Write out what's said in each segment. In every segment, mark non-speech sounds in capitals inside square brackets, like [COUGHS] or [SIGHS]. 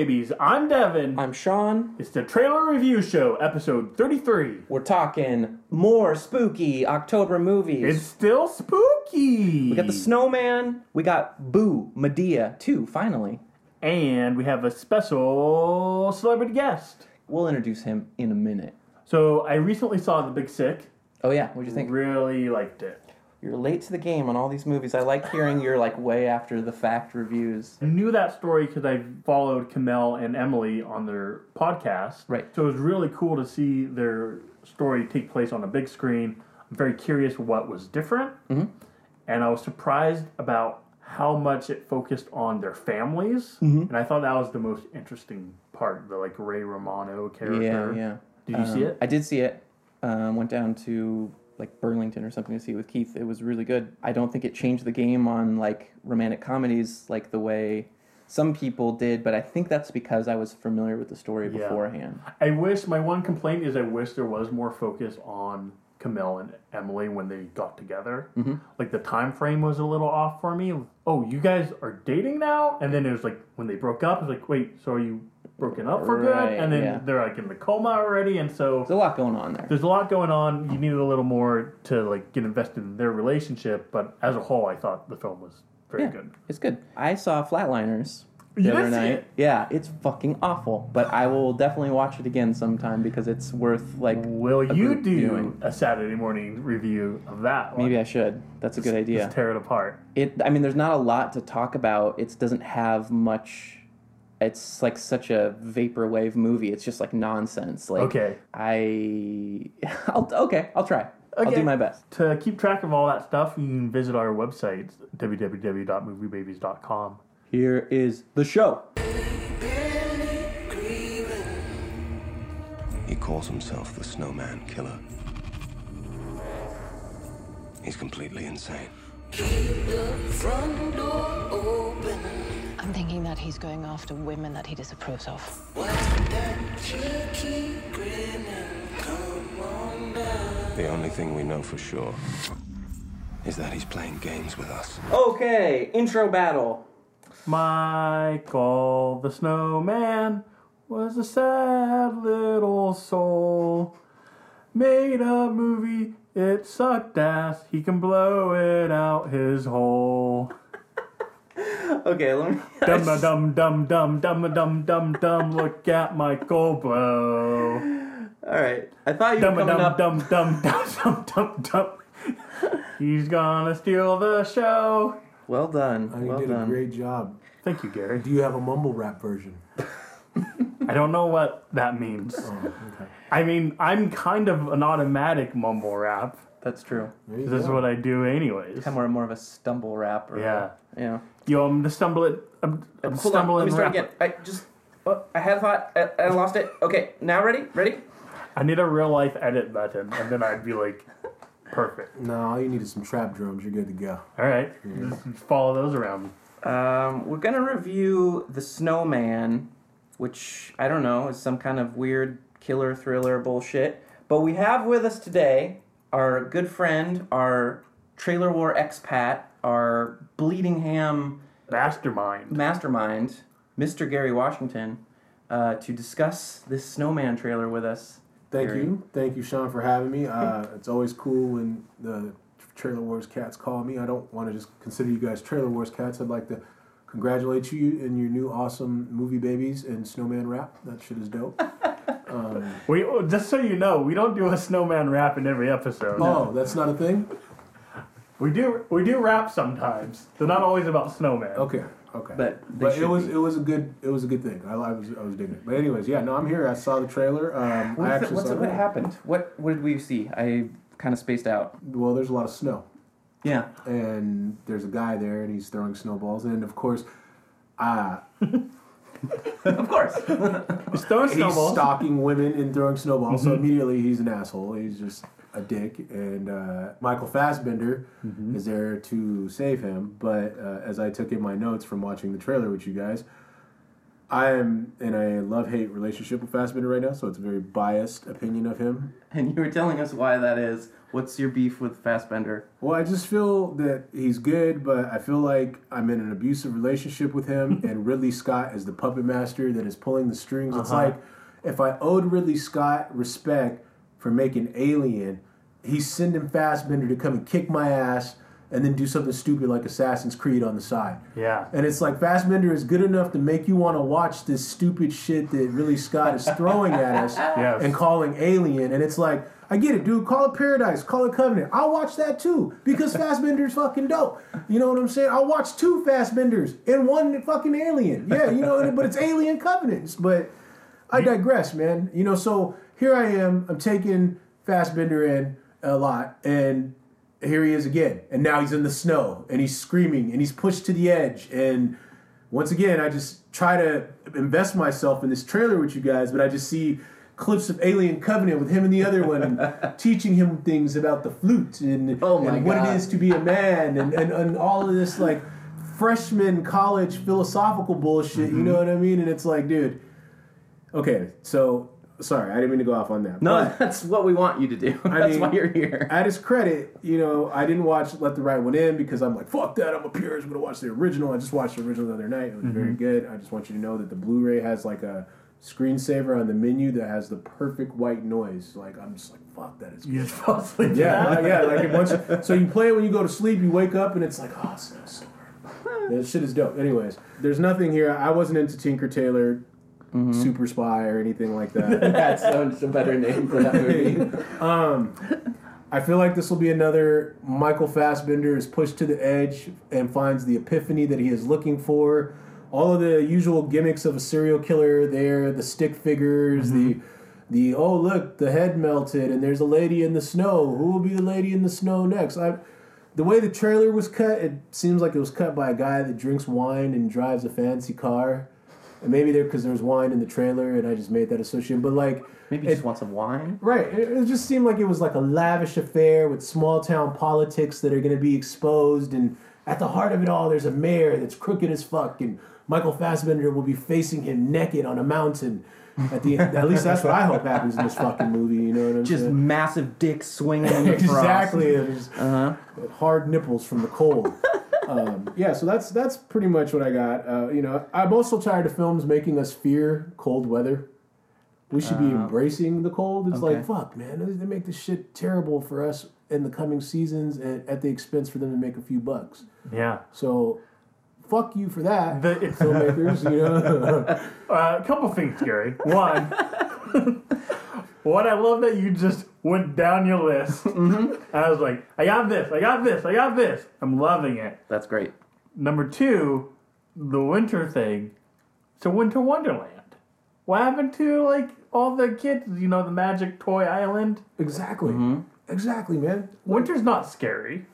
Welcome to Movie Babies. I'm Devin. I'm Sean. It's the trailer review show, episode 33. We're talking more spooky October movies. It's still spooky. we got the Snowman. We got Boo Madea too. Finally, and we have a special celebrity guest. we'll introduce him in a minute. So I recently saw The Big Sick. Oh yeah, what'd you think? Really liked it. You're late to the game on all these movies. I like hearing your like way after the fact reviews. I knew that story because I followed Kumail and Emily on their podcast. Right. So it was really cool to see their story take place on a big screen. I'm very curious what was different. Mm-hmm. And I was surprised about how much it focused on their families. Mm-hmm. And I thought that was the most interesting part, the like Ray Romano character. Yeah, yeah. Did you see Um, it? I did see it. Um, went down to like Burlington or something to see it with Keith. It was really good. I don't think it changed the game on like romantic comedies like the way some people did, but I think that's because I was familiar with the story Yeah. beforehand. I wish my one complaint is I wish there was more focus on Kumail and Emily when they got together. Mm-hmm. Like the time frame was a little off for me. Oh, you guys are dating now, and then it was like when they broke up. It's like, wait, so are you broken up for Right, good? And then yeah. they're like in the coma already, and so There's a lot going on there. there's a lot going on. You needed a little more to like get invested in their relationship. But as a whole, I thought the film was very Yeah, good. it's good. I saw Flatliners You the did other night. it? Yeah, it's fucking awful, but I will [SIGHS] definitely watch it again sometime because it's worth like. Will you do viewing. a Saturday morning review of that? one? Maybe I should. That's a good idea. Just tear it apart. it i mean there's not a lot to talk about it doesn't have much it's like such a vaporwave movie it's just like nonsense like Okay. i [LAUGHS] I'll, okay i'll try i'll do my best To keep track of all that stuff, you can visit our website, www.moviebabies.com. here is the show He calls himself the Snowman Killer. He's completely insane. I'm thinking that he's going after women that he disapproves of. The only thing we know for sure is that he's playing games with us. okay intro battle Michael the Snowman was a sad little soul. Made a movie, it sucked ass. He can blow it out his hole. Okay let me Dum dum dum dum dum dum dum dum. Look at Michael blow. all right i thought you were Dum coming dum up dum dum dum dum dum dum. He's gonna steal the show. well done Oh, you well did done a great job. Thank you, Gary. Do you have a mumble rap version? I don't know what that means. Oh, okay. I mean, I'm kind of an automatic mumble rap. that's true There you This is what I do, anyways. kind of more, more of a stumble rap or Yeah. yeah Yo, I'm gonna stumble it. I'm, I'm Hold on, stumbling let me start rap. again. I just, oh, I had a thought, I, I lost it. Okay, now ready? Ready? I need a real life edit button, and then I'd be like, perfect. No, all you need is some trap drums. You're good to go. All right, just just follow those around. Um, we're gonna review The Snowman, which I don't know is some kind of weird killer thriller bullshit. But we have with us today our good friend, our trailer war expat, our bleeding ham Mastermind. mastermind, Mr. Gary Washington, uh, to discuss this Snowman trailer with us. Thank Gary. you. Thank you, Sean, for having me. Uh, [LAUGHS] it's always cool when the Trailer Wars cats call me. I don't want to just consider you guys Trailer Wars cats. I'd like to congratulate you and your new awesome movie babies and snowman rap. That shit is dope. [LAUGHS] Um, We just so you know, we don't do a snowman rap in every episode. oh, that's not a thing? We do we do rap sometimes. They're not always about snowman. Okay. Okay. But they But should it was be. it was a good it was a good thing. I, I was I was digging it. But anyways, yeah, no, I'm here. I saw the trailer. Um, What's I the- what's saw it- what happened? What what did we see? I kind of spaced out. Well, there's a lot of snow. Yeah. and there's a guy there and he's throwing snowballs and of course uh, [LAUGHS] of course. He's throwing [LAUGHS] he's snowballs. stalking women and throwing snowballs so immediately he's an asshole he's just a dick and uh, michael fassbender is there to save him but uh, as i took in my notes from watching the trailer with you guys I am in a love hate relationship with Fassbender right now, so it's a very biased opinion of him. And you were telling us why that is. What's your beef with Fassbender? Well, I just feel that he's good, but I feel like I'm in an abusive relationship with him, [LAUGHS] and Ridley Scott is the puppet master that is pulling the strings. It's Uh-huh. like if I owed Ridley Scott respect for making Alien, he's sending Fassbender to come and kick my ass and then do something stupid like Assassin's Creed on the side. Yeah. And it's like Fassbender is good enough to make you want to watch this stupid shit that Ridley Scott is throwing at us [LAUGHS] Yes. and calling Alien. And it's like, I get it, dude. Call it Paradise. Call it Covenant. I'll watch that too because Fassbender's fucking dope. You know what I'm saying? I'll watch two Fassbenders and one fucking Alien. Yeah, you know, but it's Alien Covenants. But I digress, man. You know, so here I am. I'm taking Fassbender in a lot, and here he is again. And now he's in the snow, and he's screaming, and he's pushed to the edge. And once again, I just try to invest myself in this trailer with you guys, but I just see clips of Alien Covenant with him and the other one, [LAUGHS] teaching him things about the flute and, Oh and what it is to be a man, and, and, and all of this like freshman college philosophical bullshit. You mm-hmm. know what I mean? And it's like, dude. Okay, so sorry, I didn't mean to go off on that. No, but that's what we want you to do. [LAUGHS] that's mean- why you're here. at his credit, you know, I didn't watch Let the Right One In because I'm like, fuck that, I'm a purist, I'm gonna watch the original. I just watched the original the other night. It was very mm-hmm. good. I just want you to know that the Blu-ray has like a screensaver on the menu that has the perfect white noise. Like I'm just like, fuck that is You good. just fall asleep. Yeah, like, yeah, like a bunch of, so you play it when you go to sleep, you wake up and it's like, oh, it's so [LAUGHS] That shit is dope. Anyways, there's nothing here. I wasn't into Tinker Tailor, Mm-hmm. Super Spy, or anything like that. [LAUGHS] that's so, so better name for that movie. [LAUGHS] Um, I feel like this will be another Michael Fassbender is pushed to the edge and finds the epiphany that he is looking for. All of the usual gimmicks of a serial killer there, the stick figures, the mm-hmm. the oh look, the head melted and there's a lady in the snow. Who will be the lady in the snow next? I the way the trailer was cut, it seems like it was cut by a guy that drinks wine and drives a fancy car. And maybe there because there was wine in the trailer and I just made that association. But like Maybe you just want some wine. Right. It, it just seemed like it was like a lavish affair with small town politics that are going to be exposed. And at the heart of it all, there's a mayor that's crooked as fuck. And Michael Fassbender will be facing him naked on a mountain. At the end, at least that's what I hope happens in this fucking movie. You know what I'm Just saying? massive dick swinging in the frost. exactly. Uh-huh. hard nipples from the cold. [LAUGHS] um, yeah, so that's that's pretty much what I got. Uh, you know, I'm also tired of films making us fear cold weather. We should be embracing the cold. It's okay. like fuck, man. They make this shit terrible for us in the coming seasons, and at the expense for them to make a few bucks. Yeah. So, fuck you for that, The, [LAUGHS] filmmakers. You know, uh, a couple things, Gary. One, [LAUGHS] one, I love that you just went down your list. [LAUGHS] And I was like, I got this, I got this, I got this. I'm loving it. That's great. Number two, the winter thing. So Winter Wonderland. What happened to like all the kids? You know, the Magic Toy Island. exactly, exactly, man. Winter's not scary.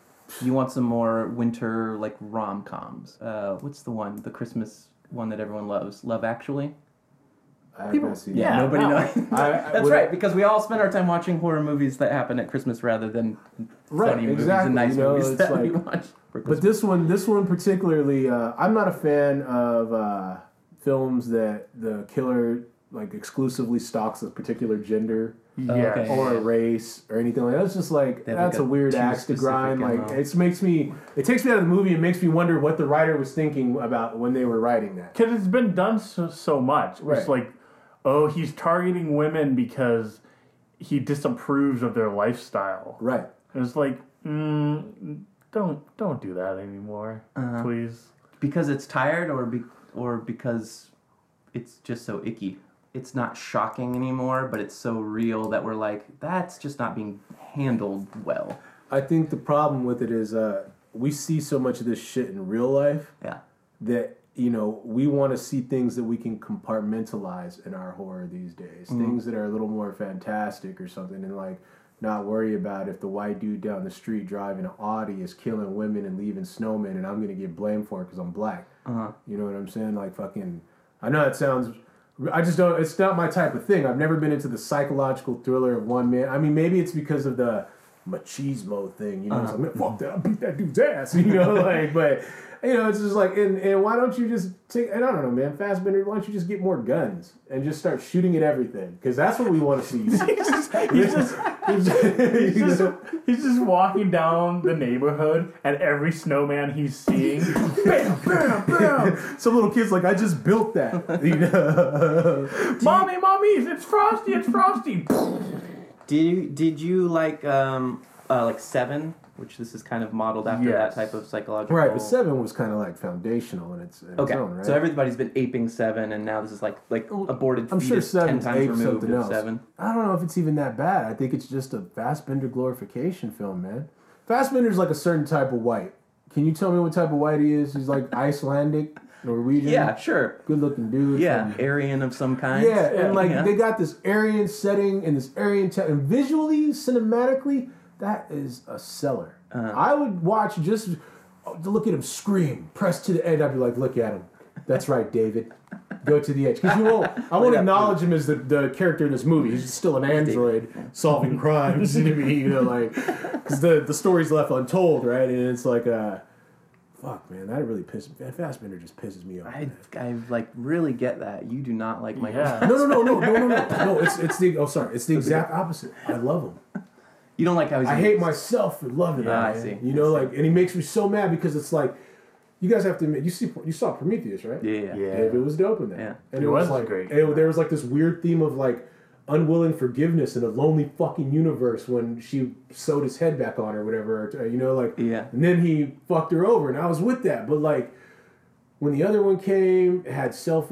You want some more winter like rom coms? Uh, what's the one? The Christmas one that everyone loves? Love Actually. I have People- not seen yeah. that. Nobody that knows. [LAUGHS] I- I That's right, because we all spend our time watching horror movies that happen at Christmas rather than Right, funny movies exactly, and nice you know, movies it's that we watch. For But this one, this one particularly, uh, I'm not a fan of uh, films that the killer like exclusively stalks a particular gender Yeah. okay. or a race or anything like that. It's just like They that's a, a weird too axe to grind. Like it makes me, it takes me out of the movie and makes me wonder what the writer was thinking about when they were writing that. Because it's been done so, so much. Right. It's like, oh, he's targeting women because he disapproves of their lifestyle. Right. And it's like, mm, don't don't do that anymore, Uh-huh. please. because it's tired or be, or because it's just so icky. It's not shocking anymore, but it's so real that we're like, that's just not being handled well. I think the problem with it is uh, we see so much of this shit in real life Yeah. that you know we want to see things that we can compartmentalize in our horror these days. Things that are a little more fantastic or something and like not worry about if the white dude down the street driving an audi is killing women and leaving snowmen and i'm gonna get blamed for it because i'm black. Uh-huh. you know what i'm saying? Like fucking i know that sounds i just don't it's not my type of thing. I've never been into the psychological thriller of one man. I mean maybe it's because of the machismo thing, you know. It's like, fuck uh-huh. that, I'll beat that dude's ass, [LAUGHS] you know. [LAUGHS] like, but you know, it's just like, and, and why don't you just take? And I don't know, man, Fassbender. Why don't you just get more guns and just start shooting at everything? Because that's what we want to see. [LAUGHS] he's just, he's just, he's just, he's just walking down the neighborhood, and every snowman he's seeing, bam, bam, bam. Some little kid's like, I just built that. You know? mommy, mommy, it's frosty, it's frosty. Did you, did you like um uh, like Seven, which this is kind of modeled after Yes. that type of psychological? right, but seven was kind of like foundational in its, in its Okay, own, right? so everybody's been aping Seven, and now this is like like aborted I'm sure ten times removed something else. Seven. I don't know if it's even that bad. I think it's just a Fassbender glorification film, man. Fassbender's like a certain type of white. Can you tell me what type of white he is? He's like [LAUGHS] Icelandic, Norwegian. Yeah, sure. Good looking dude. Yeah, from- Aryan of some kind. Yeah, and like yeah. they got this Aryan setting and this Aryan te- and visually, cinematically, that is a seller. Uh-huh. I would watch just to look at him scream, press to the edge. I'd be like, look at him. That's right, David. Go to the edge because you won't. I won't acknowledge him as the, the character in this movie. He's still an android solving crimes. [LAUGHS] you know, like because the the story's left untold, right? And it's like, uh, fuck, man, that really pisses. Fassbender just pisses me off. I. I like really get that. You do not like Michael. Yeah. No, no, no, no, no, no, no. [LAUGHS] No, it's it's the oh sorry, it's the exact opposite. I love him. You don't like how he's. I hate myself for loving him. I man. see. You know, like, and he makes me so mad because it's like, you guys have to admit, you see, you saw Prometheus, right? Yeah, yeah. Yeah. David was dope in that. Yeah. and He it was, was like great. it- there was like this weird theme of like unwilling forgiveness in a lonely fucking universe when she sewed his head back on or whatever. Uh, you know, like Yeah. And then he fucked her over, and I was with that. But like when the other one came, it had self.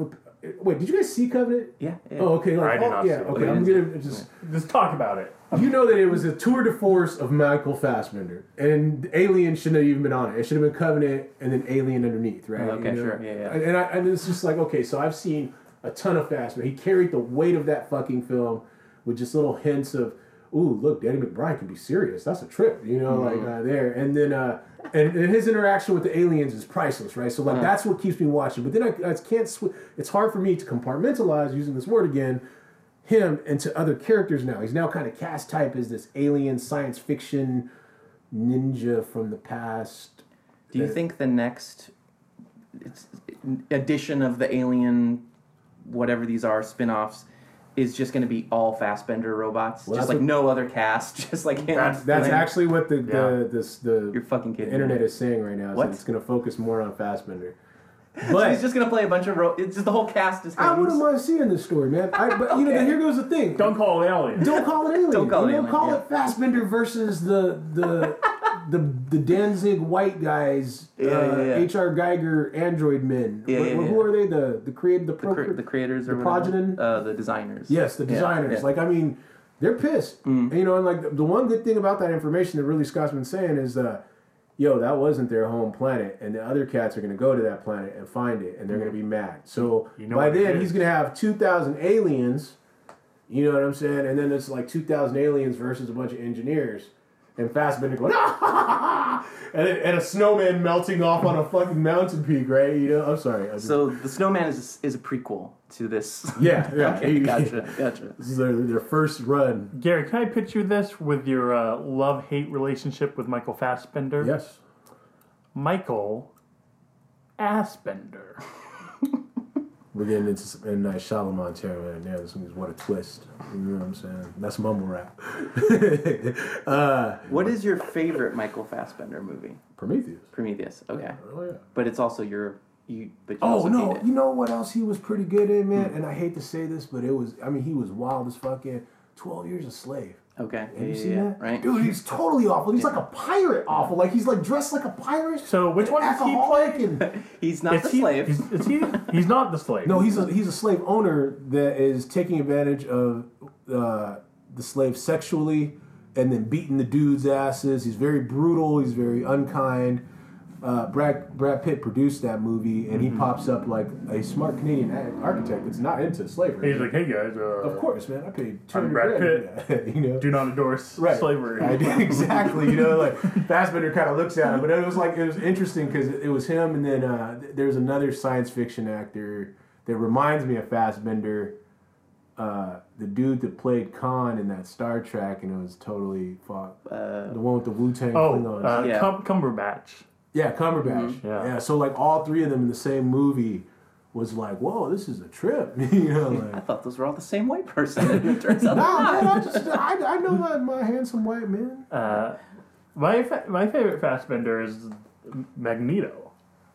Wait, did you guys see Covenant? Yeah. yeah. Oh, okay. Like, I did oh, not yeah. see it. Okay, I'm gonna just. [LAUGHS] Just talk about it. You know that it was a tour de force of Michael Fassbender, and Alien shouldn't have even been on it. It should have been Covenant and then Alien underneath, right? Okay, You know? sure, yeah, yeah. And, and, I, and it's just like, okay, so I've seen a ton of Fassbender. He carried the weight of that fucking film with just little hints of, ooh, look, Danny McBride can be serious. That's a trip, you know, Mm-hmm. like uh, there. And then, uh, and, and his interaction with the aliens is priceless, right? So like that's what keeps me watching. But then I, I can't. Sw- it's hard for me to compartmentalize using this word again him into other characters now. He's now kind of cast type as this alien science fiction ninja from the past. Do you think the next it's, edition of the Alien, whatever these are, spin-offs, is just going to be all Fassbender robots? Well, just like what- no other cast, [LAUGHS] just like him. That's- That's actually what the Yeah. the this the You're fucking kidding. internet me. is saying right now. What? that it's going to focus more on Fassbender. So [LAUGHS] But he's just going to play a bunch of ro- It's just the whole cast is. I gonna wouldn't be- mind seeing this story, man. I, but you know, here goes the thing. Don't call it alien. Don't call it alien. Don't call it you know, alien, Call yeah. it Fassbender versus the the [LAUGHS] the the Danzig white guys. Yeah, uh, yeah, yeah. H.R. Giger android men. Yeah, Wh- yeah, who are they? The the created the, the, pro- cre- the creators or the progeny? Uh, the designers. Yes, the designers. Like, I mean, they're pissed. Mm. And, you know, and like the, the one good thing about that information that Ridley Scott's been saying is, uh, yo, that wasn't their home planet, and the other cats are going to go to that planet and find it, and they're going to be mad. So You know by then, he's going to have two thousand aliens. You know what I'm saying? And then it's like two thousand aliens versus a bunch of engineers. And Fassbender going, ah! [LAUGHS] and, and a snowman melting off on a fucking mountain peak, right? You know, I'm sorry. Just- So the Snowman is is a prequel to this. yeah, yeah. [LAUGHS] okay, gotcha, gotcha. This is their, their first run. Gary, can I picture this with your uh, love hate relationship with Michael Fassbender? Yes. Michael Assbender. We're getting into some M. Night Shyamalan territory now. This is what a twist. You know what I'm saying? That's mumble rap. [LAUGHS] uh, What is your favorite Michael Fassbender movie? Prometheus. Prometheus. Okay, Oh yeah. but it's also your you. But you Oh no! You know what else he was pretty good in, man? And I hate to say this, but it was. I mean, he was wild as fucking. Twelve Years a Slave. Okay, Have yeah, you seen yeah, that? right? Dude, he's totally awful. He's like a pirate awful. Like he's like dressed like a pirate. So which one does he alcoholic play? and- [LAUGHS] He's not the he, slave. Is, is he? He's not the slave. No, he's a he's a slave owner that is taking advantage of uh, the slave sexually and then beating the dudes' asses. He's very brutal. He's very unkind. Uh, Brad Brad Pitt produced that movie, and he pops up like a smart Canadian architect that's not into slavery. He's like, hey guys. Uh, of course, man. I paid two I'm Brad grand. [LAUGHS] you know, Do not endorse right. slavery. I did, [LAUGHS] exactly. You know, like [LAUGHS] Fassbender kind of looks at him, but it was like it was interesting because it was him, and then uh, th- there's another science fiction actor that reminds me of Fassbender. Uh, the dude that played Khan in that Star Trek, and it was totally fuck. Uh, the one with the Wu Tang Oh, Klingons. uh, Yeah. Cum- Cumberbatch. Yeah, Cumberbatch. Yeah. yeah. So like all three of them in the same movie was like, whoa, this is a trip. [LAUGHS] you know, I thought those were all the same white person, [LAUGHS] it turns out Nah, man, I just I, I know my, my handsome white man. Uh, my fa- my favorite Fassbender is Magneto.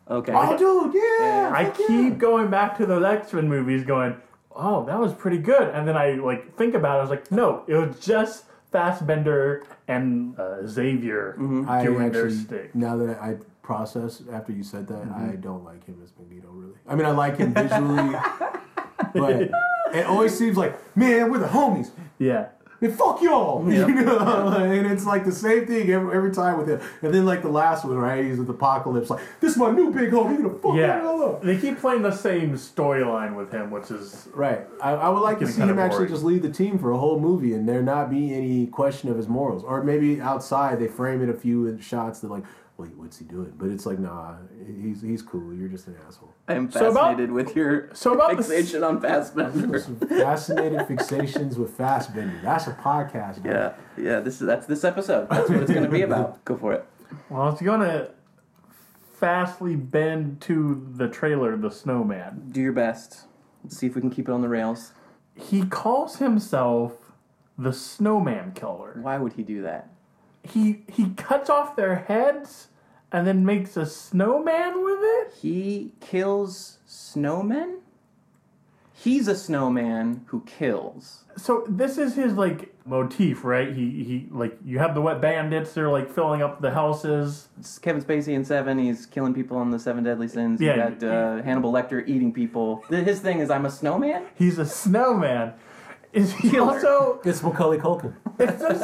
Okay. Oh, dude, yeah. I fuck yeah. keep going back to those X Men movies, going, "Oh, that was pretty good," and then I like think about it. I was like, "No, it was just Fassbender and uh, Xavier I doing their actually stick." now that I process after you said that, Mm-hmm. I don't like him as Magneto really. I mean, I like him visually, [LAUGHS] but it always seems like, man, we're the homies. Yeah, And fuck y'all, [LAUGHS] you know, and it's like the same thing every, every time with him. And then like the last one, right? He's with Apocalypse, like this is my new big homie. He's gonna fuck yeah. y'all up. They keep playing the same storyline with him, which is Right. I, I would like to see him actually just lead the team for a whole movie and there not be any question of his morals. Or maybe outside they frame it a few shots that like, wait, what's he doing? But it's like, nah, he's he's cool. You're just an asshole. I am So about- fascinated with your so about the- fixation on Fassbender. [LAUGHS] Some fascinated fixations with Fassbender. That's a podcast. man. Yeah, yeah. This is that's this episode. That's what it's going to be about. [LAUGHS] Go for it. well, it's gonna fastly bend to the trailer, the Snowman. Do your best. Let's see if we can keep it on the rails. He calls himself the Snowman Killer. Why would he do that? He he cuts off their heads and then makes a snowman with it. He kills snowmen. He's a snowman who kills. So this is his like motif, right? He he like you have the wet bandits. They're like filling up the houses. It's Kevin Spacey in Seven. He's killing people on the Seven Deadly Sins. You Yeah, got uh, Hannibal Lecter eating people. His thing is, I'm a snowman. He's a snowman. Is he Killer. also? It's Macaulay Culkin. It's just,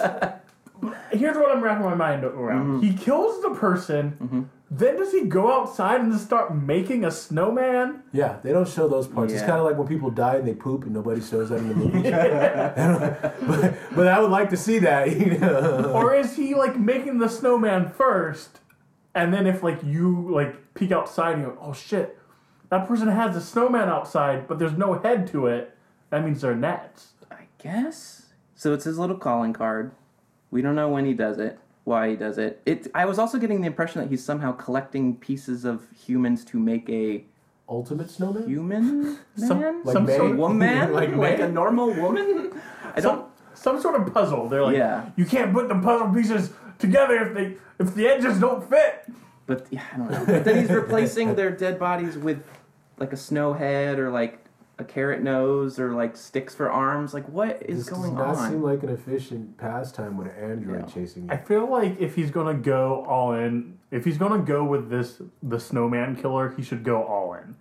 here's what I'm wrapping my mind around. Mm-hmm. He kills the person. Mm-hmm. Then does he go outside and just start making a snowman? Yeah, they don't show those parts. It's kind of like when people die and they poop and nobody shows that in the movie. but, but I would like to see that. [LAUGHS] Or is he like making the snowman first, and then if like you like peek outside and you go, oh shit, that person has a snowman outside, but there's no head to it. That means they're nets. I guess. So it's his little calling card. We don't know when he does it, why he does it. It. I was also getting the impression that he's somehow collecting pieces of humans to make a Ultimate snowman? human [LAUGHS] Some- man, like some May? sort of woman, [LAUGHS] Like like, a normal woman. [LAUGHS] I Some don't. some sort of puzzle. They're like, Yeah. you can't put the puzzle pieces together if they if the edges don't fit. But yeah, I don't know. But then he's replacing their dead bodies with like a snow head or like a carrot nose or like sticks for arms. Like what is This going does not on? seem like an efficient pastime with an android Yeah. chasing I feel like if he's gonna go all in, if he's gonna go with this the snowman killer, he should go all in.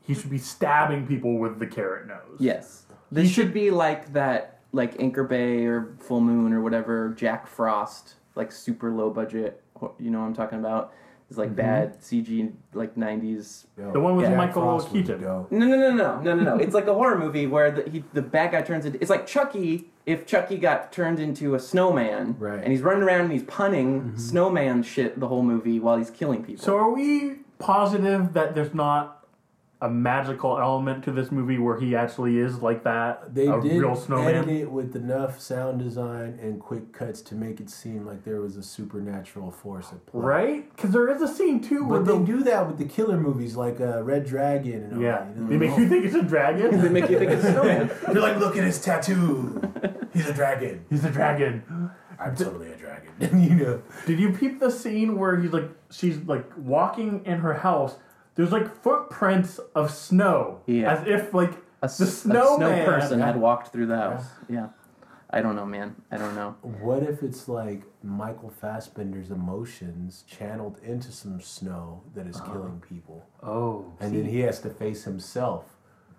He should be stabbing people with the carrot nose. Yes. This should, should- be like that, like Anchor Bay or Full Moon or whatever, Jack Frost, like super low budget. You know what I'm talking about? It's like mm-hmm. bad CG, like 90s. Yo, The one with Jack Michael Frost was Keaton. dope. No, no, no, no, no, no, no. It's like a horror movie where the, he, the bad guy turns into. It's like Chucky if Chucky got turned into a snowman. Right. And he's running around and he's punning mm-hmm. snowman shit the whole movie while he's killing people. So are we positive that there's not a magical element to this movie where he actually is like that? They a did real edit snowman? it with enough sound design and quick cuts to make it seem like there was a supernatural force at play. Right? Because there is a scene too where But the they do that with the killer movies like uh, Red Dragon and all yeah, that. You know? they make you think it's a dragon. they make you think it's a snowman. [LAUGHS] You're like, look at his tattoo. He's a dragon. He's a dragon. I'm totally a dragon. [LAUGHS] you know. Did you peep the scene where he's like she's like walking in her house? There's like footprints of snow, Yeah. as if like A, the s- a snowman snow person had walked through the house. Yeah. I don't know, man. I don't know. What if it's like Michael Fassbender's emotions channeled into some snow that is uh-huh. killing people, Oh, and then he has to face himself?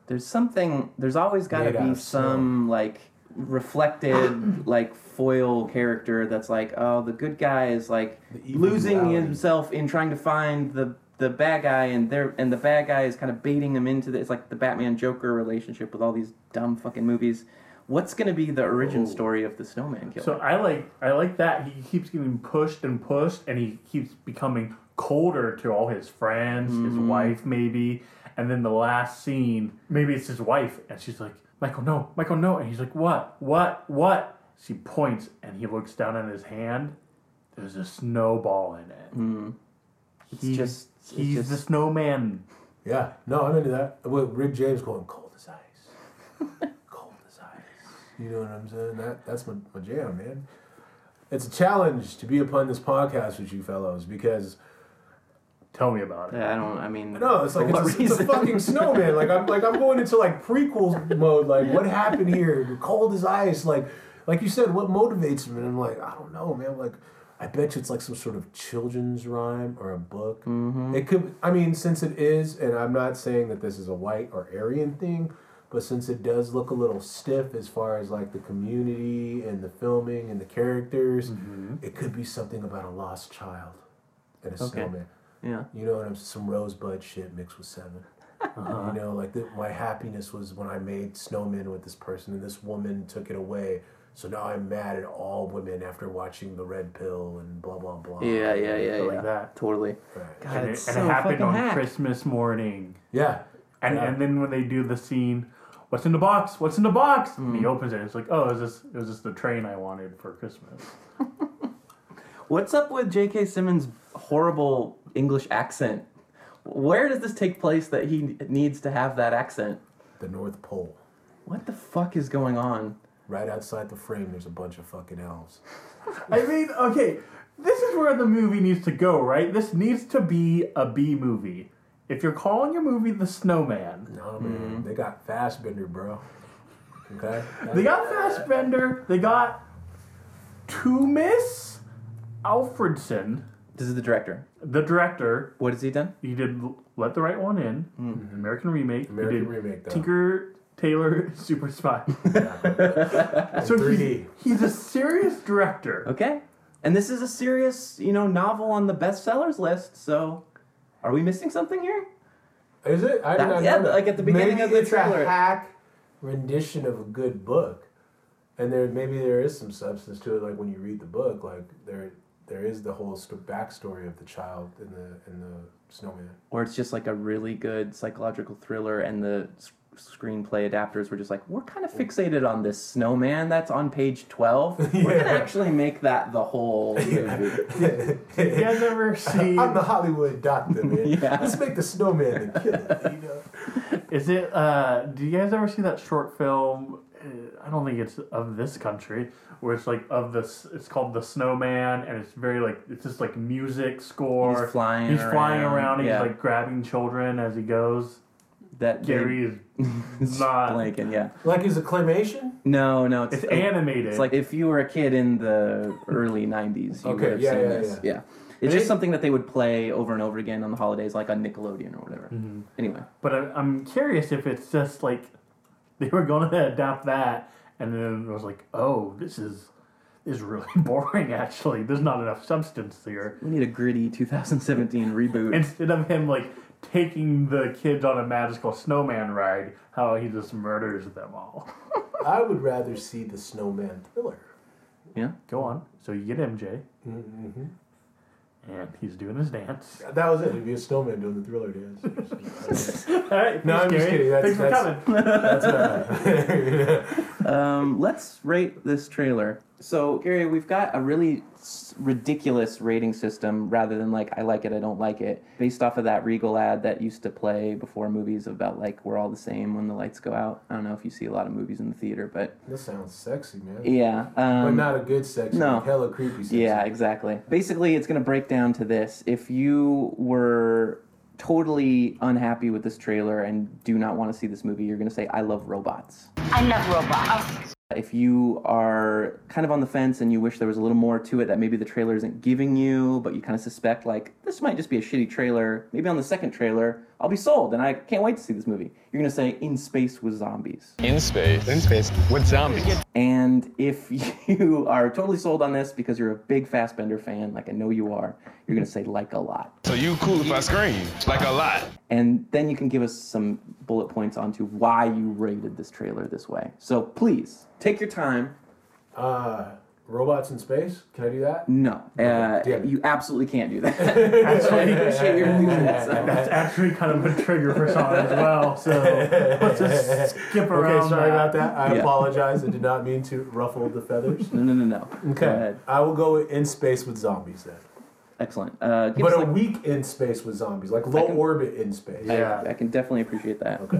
There's something. There's always got to be of some like reflected [COUGHS] like foil character that's like, oh, the good guy is like losing duality. himself in trying to find the the bad guy, and there and the bad guy is kind of baiting him into this. It's like the Batman Joker relationship with all these dumb fucking movies. What's gonna be the origin Oh. story of the Snowman Killer? So I like I like that he keeps getting pushed and pushed, and he keeps becoming colder to all his friends, his Mm-hmm. wife maybe, and then the last scene, maybe it's his wife, and she's like, "Michael, no, Michael, no," and he's like, "What? What? What?" She points, and he looks down at his hand. There's a snowball in it. Mm. It's He's, just it's he's just, the snowman. Yeah, no, I'm into that. With Rick James going cold as ice, [LAUGHS] cold as ice. You know what I'm saying? That that's my, my jam, man. It's a challenge to be upon this podcast with you fellows because Tell me about it. I don't. I mean, no, it's like it's what a, it's a fucking snowman. Like I'm like I'm going into like prequel mode. Like what happened here? Cold as ice. Like like you said, what motivates him? And I'm like, I don't know, man. Like I bet you it's like some sort of children's rhyme or a book. Mm-hmm. It could. I mean, since it is, and I'm not saying that this is a white or Aryan thing, but since it does look a little stiff as far as like the community and the filming and the characters, it could be something about a lost child and a Okay. snowman. Yeah. You know, and I'm some rosebud shit mixed with 7 You know, like the, my happiness was when I made snowmen with this person, and this woman took it away. So now I'm mad at all women after watching the red pill and blah blah blah. Yeah, yeah, yeah, Like yeah. that. Totally. Right. God, And, it, it's and so it happened on hack. Christmas morning. Yeah. And Yeah. and then when they do the scene, what's in the box? What's in the box? And Mm. he opens it. And it's like, oh, is this is this the train I wanted for Christmas? [LAUGHS] What's up with J.K. Simmons' horrible English accent? Where does this take place that he needs to have that accent? The North Pole. What the fuck is going on? Right outside the frame, there's a bunch of fucking elves. [LAUGHS] I mean, okay, this is where the movie needs to go, right? This needs to be a B movie. If you're calling your movie The Snowman, No man, they got Fassbender, bro. Okay. they got Fassbender, they got Tomas Alfredson, This is the director. the director. What has he done? He did Let the Right One In, American remake. Mm-hmm. American he did remake, though. Tinker Tailor [LAUGHS] Super Spy. [LAUGHS] so 3D. he's, he's a serious director. Okay. And this is a serious, you know, novel on the bestsellers list. So, are we missing something here? Is it? I did That- not yeah, know that. like at the beginning maybe of the it's trailer. a hack rendition of a good book, and there maybe there is some substance to it. Like when you read the book, like there there is the whole st- backstory of the child in the in the snowman. Or it's just like a really good psychological thriller, and the s- screenplay adapters were just like, we're kind of fixated on this snowman that's on page 12. We're going to actually make that the whole [LAUGHS] movie. [LAUGHS] You guys ever see? I'm the Hollywood doctor, man. [LAUGHS] Yeah. Let's make the snowman the killer. You know? Is it? uh Do you guys ever see that short film? uh, I don't think it's of this country, where it's like of this. It's called The Snowman, and it's very like it's just like music score. He's flying He's flying around, around. and yeah. He's like grabbing children as he goes. That Gary is [LAUGHS] is not. blanking, yeah. Like is a claymation? No, no, it's, It's animated. It's like if you were a kid in the early '90s, you Okay, would have yeah, seen yeah, this. yeah. Yeah, it's They- just something that they would play over and over again on the holidays, like on Nickelodeon or whatever. Mm-hmm. Anyway, But I, I'm curious if it's just like [LAUGHS] they were going to adapt that, and then it was like, oh, this is this is really [LAUGHS] boring. Actually, there's not enough substance here. we need a gritty 2017 reboot. Instead of him like taking the kids on a magical snowman ride, how he just murders them all. [LAUGHS] I would rather see the snowman thriller. yeah, Go on. So you get MJ, Mm-hmm. and he's doing his dance. That was it. It'd be a snowman doing the thriller dance. [LAUGHS] All right. No, I'm thanks, just Gary. kidding. That's- Thanks for that's- coming. That's uh, [LAUGHS] um, let's rate this trailer. So, Gary, we've got a really ridiculous rating system rather than like I like it, I don't like it, based off of that Regal ad that used to play before movies about like we're all the same when the lights go out. I don't know if you see a lot of movies in the theater, but This sounds sexy, man. yeah. But Um, not a good sexy. no. Hella creepy sexy. Yeah, exactly. Basically, it's going to break down to this. If you were totally unhappy with this trailer and do not want to see this movie, you're going to say, I love robots. I love robots. If you are kind of on the fence and you wish there was a little more to it that maybe the trailer isn't giving you, but you kind of suspect, like, this might just be a shitty trailer, maybe on the second trailer, I'll be sold and I can't wait to see this movie. You're going to say, In Space with Zombies. In space. In space. With zombies. And if [LAUGHS] you are totally sold on this because you're a big Fassbender fan, like I know you are, you're gonna say like a lot. So you cool if I scream? Like a lot. And then you can give us some bullet points onto why you rated this trailer this way. So please take your time. Uh, robots in space. Can I do that? No, uh, you absolutely can't do that. [LAUGHS] I appreciate your [LAUGHS] enthusiasm. [LAUGHS] That's actually kind of a trigger for Sean as well. So let's just skip around. Okay, sorry that. about that. I Yeah. apologize. I did not mean to ruffle the feathers. No, no, no, no. Go Okay, ahead. I will go in space with zombies then. Excellent. Uh, But a like- week in space with zombies, like low can- orbit in space. Yeah. I, I can definitely appreciate that. Okay.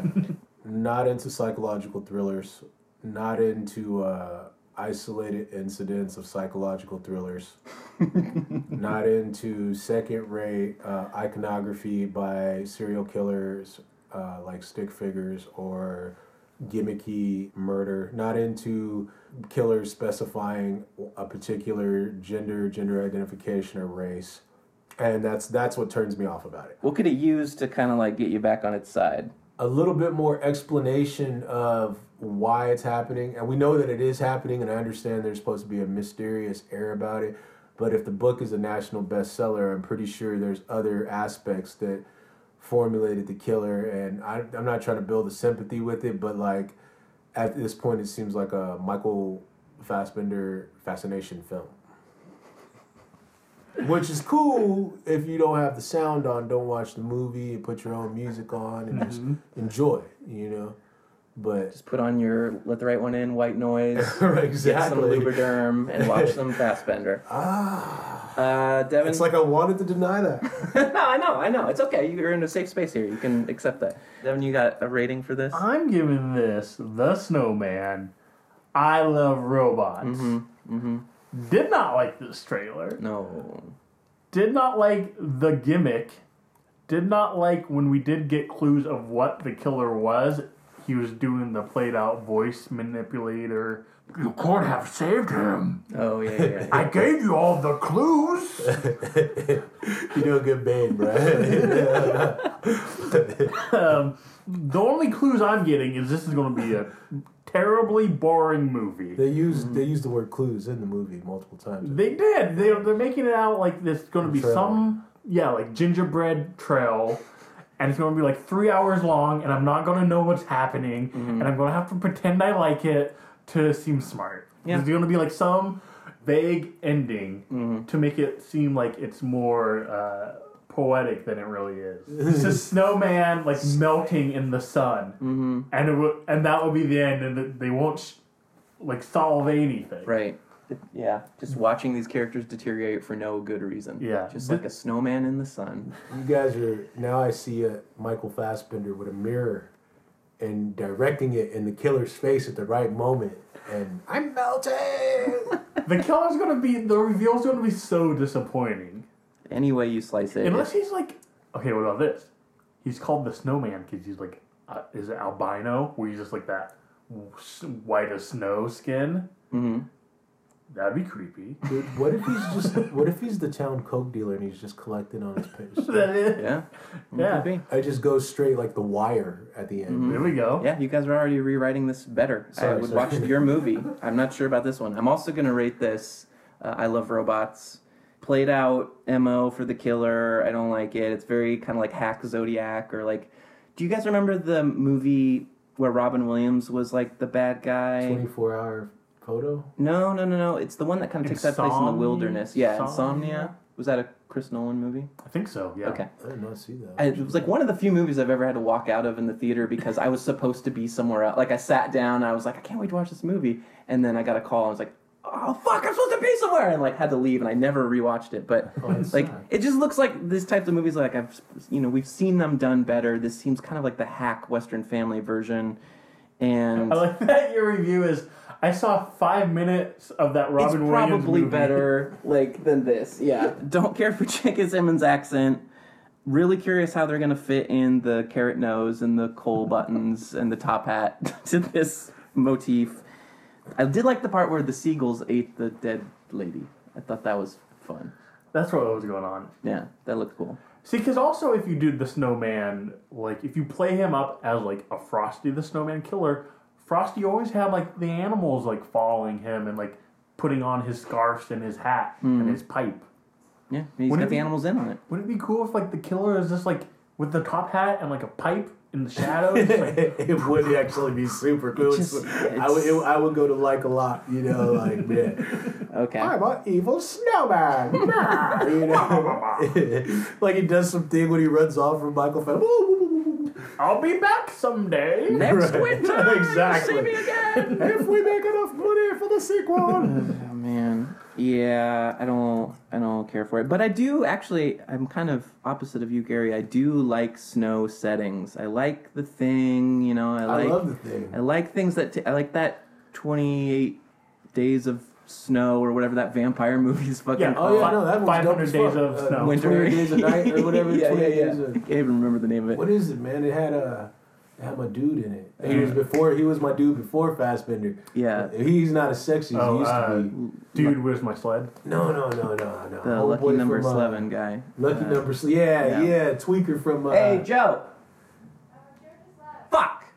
not into psychological thrillers. Not into uh, isolated incidents of psychological thrillers. [LAUGHS] not into second rate uh, iconography by serial killers uh, like stick figures or gimmicky murder. Not into killers specifying a particular gender, gender identification, or race. And that's that's what turns me off about it What could it use to kind of like get you back on its side? a little bit more explanation of why it's happening. And we know that it is happening, and I understand there's supposed to be a mysterious air about it. But if the book is a national bestseller, I'm pretty sure there's other aspects that formulated the killer. And I, I'm not trying to build a sympathy with it, but like at this point, it seems like a Michael Fassbender fascination film. Which is cool if you don't have the sound on, don't watch the movie and put your own music on and just mm-hmm. enjoy you know? But Just put on your let the right one in, white noise, Exactly. [LAUGHS] get some exactly. Lubriderm, and watch some [LAUGHS] Fassbender. Ah, Uh, Devin, it's like I wanted to deny that. [LAUGHS] no, I know, I know, it's okay. You're in a safe space here. You can accept that. Devin, you got a rating for this? I'm giving this The Snowman. I love robots. Mm-hmm, Mm-hmm. Did not like this trailer. No. Did not like the gimmick. Did not like when we did get clues of what the killer was. He was doing the played out voice manipulator. You could have saved him. Oh yeah, yeah. yeah. I gave you all the clues. [LAUGHS] you do a good Bane, bro. [LAUGHS] um, the only clues I'm getting is this is going to be a terribly boring movie. they used they used the word clues in the movie multiple times. They did. They, they're making it out like there's going to be Trail. some, yeah, like gingerbread trail. And it's going to be like three hours long, and I'm not going to know what's happening, and I'm going to have to pretend I like it to seem smart. Yeah. There's going to be like some vague ending to make it seem like it's more uh, poetic than it really is. [LAUGHS] It's a snowman like melting in the sun, mm-hmm. and it will, and that will be the end, and they won't sh- like solve anything. Right. Yeah. Just watching these characters deteriorate for no good reason. Yeah. Just like a snowman in the sun. You guys are now. I see a Michael Fassbender with a mirror and directing it in the killer's face at the right moment, and I'm melting. [LAUGHS] The killer's gonna be the reveal's gonna be so disappointing. Any way you slice it. Unless he's like, okay, what about this? He's called the Snowman because he's like, uh, is it albino? Where he's just like that white as snow skin. hmm That'd be creepy. Dude, what if he's just? What if he's the town coke dealer and he's just collecting on his page? [LAUGHS] That is- Yeah. [LAUGHS] Yeah. I just go straight like the wire at the end. There we go. Yeah, you guys are already rewriting this better. I Sorry, would sorry. watch your [LAUGHS] movie. I'm not sure about this one. I'm also going to rate this. Uh, I love robots. Played out mo for the killer. I don't like it. It's very kind of like hack Zodiac or like. Do you guys remember the movie where Robin Williams was like the bad guy? Twenty-four hour photo. No, no, no, no. It's the one that kind of takes that place in the Insomnia? wilderness. Yeah, Insomnia? Insomnia. Was that a Chris Nolan movie? I think so. Yeah. Okay. I did not see that. I, it was like one of the few movies I've ever had to walk out of in the theater because I was supposed to be somewhere else. Like I sat down, and I was like, I can't wait to watch this movie, and then I got a call. and I was like, Oh fuck, I'm supposed to be somewhere, and like had to leave, and I never rewatched it. But Oh, that's like, sad. it just looks like this type of movies. Like I've, you know, we've seen them done better. This seems kind of like the hack Western Family version, and I like that your review is. I saw five minutes of that Robin Williams. it's Williams probably movie. better [LAUGHS] like than this. Yeah. Don't care for J.K. Simmons' accent. Really curious how they're gonna fit in the carrot nose and the coal buttons and the top hat [LAUGHS] to this motif. I did like the part where the seagulls ate the dead lady. I thought that was fun. That's what was going on. Yeah, that looked cool. See, because also if you do the snowman, like if you play him up as like a Frosty the Snowman killer, Frosty always had like the animals like following him and like putting on his scarves and his hat and mm. his pipe. Yeah, he's Wouldn't got the be- animals in on it. Wouldn't it be cool if like the killer is just like with the top hat and like a pipe in the shadows? [LAUGHS] like, it would actually be super cool. just- I, would, it, I would go to like a lot, you know, like [LAUGHS] man, Okay. I'm an evil snowman, [LAUGHS] you know, like he does something when he runs off from Michael Phelps. I'll be back someday. Next winter, [LAUGHS] Exactly. see me again. if we make enough money for the sequel. [LAUGHS] Oh man. Yeah, I don't I don't care for it. But I do actually I'm kind of opposite of you, Gary. I do like snow settings. I like the thing, you know, I I like love the thing. I like things that t- I like that 28 days of snow or whatever that vampire [LAUGHS] movie is fucking Yeah, Oh yeah, no, that one's 500 dope days fuck. of Uh, snow. Winter 28 days of night or whatever. [LAUGHS] yeah, 28 yeah, days yeah. of- Can't even remember the name of it. What is it, man? It had a. It had my dude in it. He was before. He was my dude before Fassbender. Yeah. He's not as sexy as Oh, he used uh, to be. Dude, where's my sled? No, no, no, no, no. the Homeboy lucky number from, uh, 11 guy. Lucky Uh, number. sl- Yeah, yeah. yeah, Tweaker from. Uh, Hey, Joe.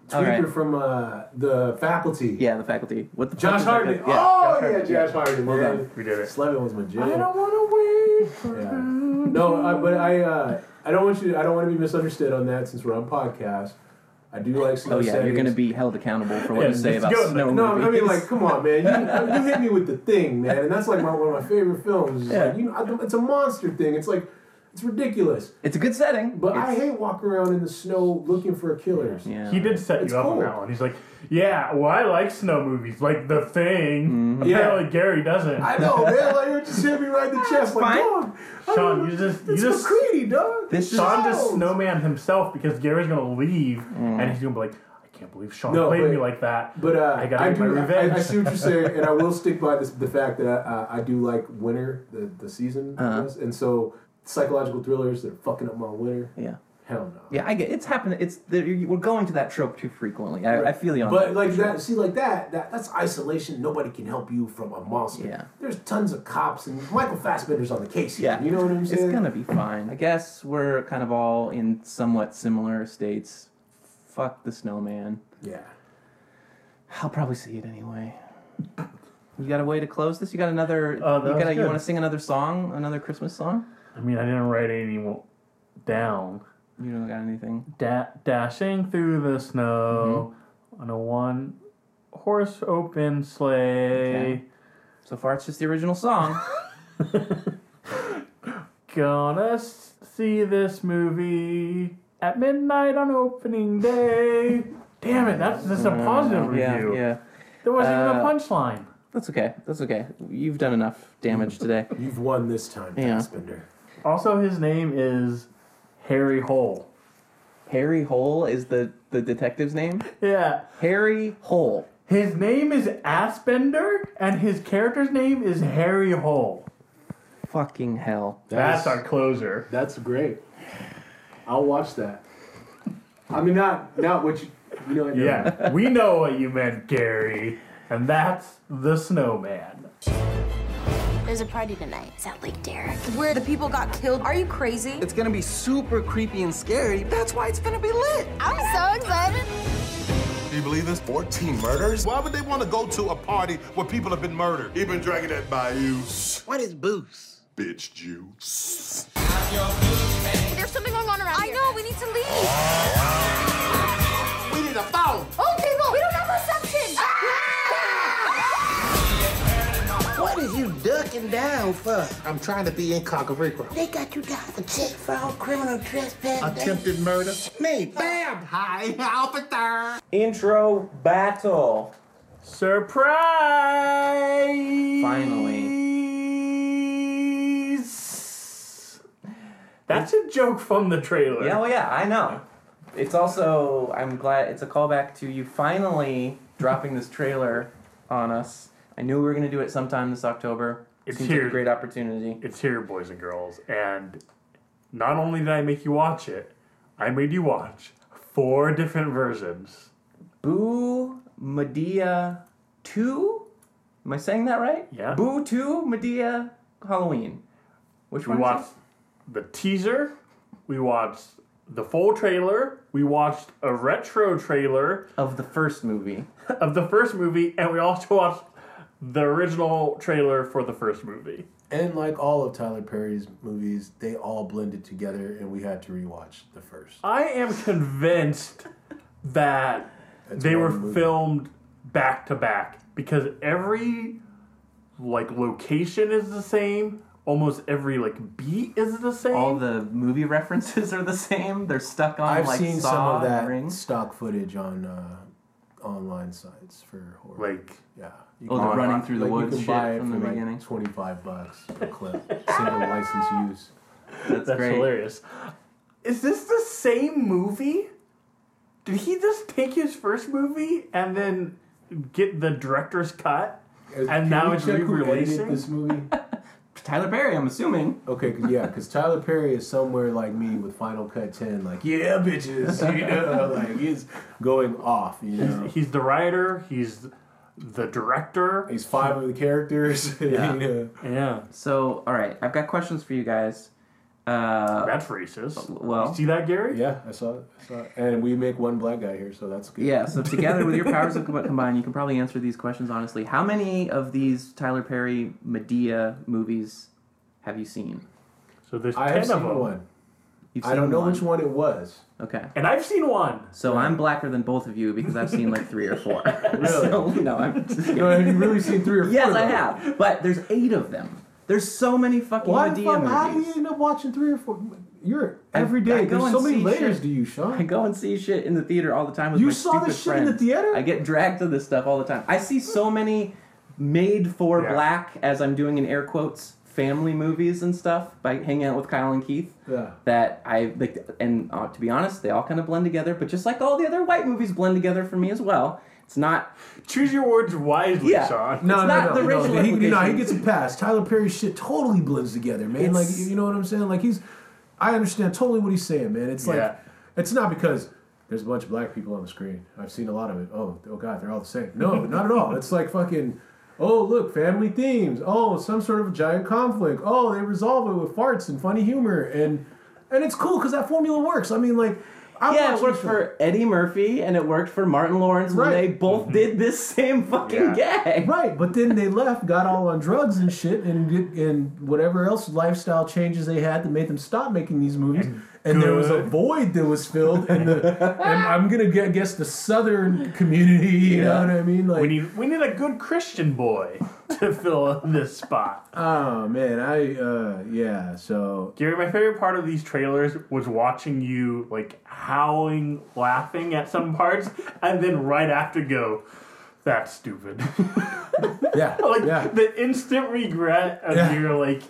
Fuck. Tweaker right. from uh, the faculty. Yeah, the faculty. What the Josh fuck is Hartnett. guy? oh Josh yeah, Hartnett. Josh Hartnett. Well man. done. We did it. Slevin was my jam. I don't want to wait for Yeah. No, I, but I uh, I don't want you. I don't want to be misunderstood on that since we're on podcast. I do like snow Oh yeah, you're gonna be held accountable for what Yeah, you say about go. snow No, movies. I mean like, come on, man. You, you hit me with the thing, man, and that's like my, one of my favorite films. It's Yeah. like, you know, it's a monster thing. It's like, it's ridiculous. it's a good setting, But I hate walking around in the snow looking for killers. Yeah. He did set It's you up on cool. that one. He's like, yeah, well, I like snow movies, like The Thing. Apparently, Gary doesn't. I know, man. [LAUGHS] Like you just hit me right in the chest, like, Fine. dog. I Sean, you just, you It's just, McCready, dog. This Sean just Snow. snowman himself because Gary's gonna leave, and he's gonna be like, I can't believe Sean No, played but- me like that. But uh, I I, gotta get do. my I, revenge. I see what you're saying, and I will [LAUGHS] stick by this, the fact that I, uh, I do like winter, the the season, Uh-huh. guess. and so psychological thrillers that are fucking up my winter. yeah. Hell no. Yeah, I get it's happening. It's we're going to that trope too frequently. I, I feel you on But that. like that, see, like that, that that's isolation. Nobody can help you from a monster. Yeah. There's tons of cops, and Michael Fassbender's on the case. Here, Yeah, you know what I'm saying? It's gonna be fine. I guess we're kind of all in somewhat similar states. Fuck the snowman. Yeah. I'll probably see it anyway. You got a way to close this? You got another? Oh, that you was got? You want to sing another song? Another Christmas song? I mean, I didn't write any down. You don't got anything? Da- dashing through the snow on a one horse open sleigh. Okay. So far, it's just the original song. [LAUGHS] Gonna see this movie at midnight on opening day. Damn it, that's that's a positive review. yeah. yeah. There wasn't even Uh, a punchline. That's okay. That's okay. You've done enough damage today. [LAUGHS] You've won this time, Yeah. Fassbender. Also, his name is Harry Hole. Harry Hole is the the detective's name. Yeah. Harry Hole. His name is Fassbender, and his character's name is Harry Hole. Fucking hell. That's our closer. That's great. I'll watch that. I mean, not not what you you know. what Yeah, we know what you meant, Gary. And that's the snowman. There's a party tonight. It's at Lake Derrick. Where the people got killed. Are you crazy? It's gonna be super creepy and scary. That's why it's gonna be lit. I'm so excited. Do you believe this? 14 murders? Why would they want to go to a party where people have been murdered? He been drinking that bayous. What is booze? Bitch juice. There's something going on around here. I know. We need to leave. We need a phone. Oh, you ducking down for? I'm trying to be incognito. They got you down for check fraud, criminal trespass. Attempted murder. Me. Bam! Hi, [LAUGHS] officer. Intro battle. Surprise! Finally. That's a joke from the trailer. Yeah, well, yeah, I know. It's also I'm glad it's a callback to you finally dropping this trailer on us. I knew we were gonna do it sometime this October. It's Seems like here. a great opportunity. It's here, boys and girls. And not only did I make you watch it, I made you watch four different versions. Boo Madea 2? Am I saying that right? Yeah. Boo 2 Madea Halloween. Which We one? is watched the teaser, we watched the full trailer, we watched a retro trailer? Of the first movie. [LAUGHS] of the first movie, and we also watched the original trailer for the first movie. And like all of Tyler Perry's movies, they all blended together, and we had to rewatch the first. I am convinced that That's they were movie. filmed back to back because every like location is the same. Almost every like beat is the same. All the movie references are the same. They're stuck on I've like seen Saw some of that Ring. stock footage on uh, online sites for horror. Like, yeah. You Oh, the can- running through the like, woods You can shit buy it from for the like beginning. Twenty-five bucks a clip, single license use. That's, that's great. hilarious. Is this the same movie? Did he just take his first movie and then get the director's cut? And now we it's check re-releasing? this movie. [LAUGHS] Tyler Perry, I'm assuming. Okay, cause, yeah, because Tyler Perry is somewhere like me with Final Cut 10, like, yeah, bitches, [LAUGHS] you know, like, he's going off, you know. He's the writer. He's the director. He's five of the characters, [LAUGHS] Yeah. [LAUGHS] you. Yeah, So, all right, I've got questions for you guys. Uh, that's racist. well- you see that, Gary? Yeah, I saw it. I saw it. And we make one black guy here, so that's good. yeah, so together with your powers [LAUGHS] of com- combined, you can probably answer these questions honestly. How many of these Tyler Perry Madea movies have you seen? So there's I ten have of seen them, one. You've I don't know which one it was. Okay. and I've seen one. So I'm blacker than both of you because I've seen like three or four. [LAUGHS] Really? [LAUGHS] so, no, I'm [LAUGHS] just No, have you really seen three or four? Yes, I have. But there's eight of them. There's so many fucking Why the Madea fuck? How do you end up watching three or four? You're I- I go There's and so many see layers shit. to you, I go and see shit in the theater all the time with You my saw stupid this shit in the theater? I get dragged to this stuff all the time. I see so many made for Yeah. black, as I'm doing in air quotes, family movies and stuff by hanging out with Kyle and Keith. Yeah. That I like, and uh, to be honest, they all kind of blend together. But just like all the other white movies blend together for me as well. It's not. Choose your words wisely, Yeah. Sean. No, It's no, not no, the no. racial He, you know, he gets a pass. Tyler Perry's shit totally blends together, man. like, you know what I'm saying? Like, he's. I understand totally what he's saying, man. It's like, Yeah. it's not because there's a bunch of black people on the screen. I've seen a lot of it. Oh, oh God, they're all the same. No, not at all. It's like fucking. Oh, look, family themes. Oh, some sort of giant conflict. Oh, they resolve it with farts and funny humor, and and it's cool because that formula works. I mean, like, I'm yeah, it worked for Eddie Murphy and it worked for Martin Lawrence when Right. they both mm-hmm. did this same fucking Yeah. gag. Right, but then they left, got all on drugs and shit, and did- and whatever else lifestyle changes they had that made them stop making these movies. And, there was a void that was filled, and, the, and I'm gonna gu- guess the southern community. You know what I mean? Like, We need we need a good Christian boy [LAUGHS] to fill in this spot. oh man, I uh, yeah. So Gary, my favorite part of these trailers was watching you like howling, laughing at some parts, and then right after go, "That's stupid." yeah, [LAUGHS] like yeah. the instant regret of Yeah. your like.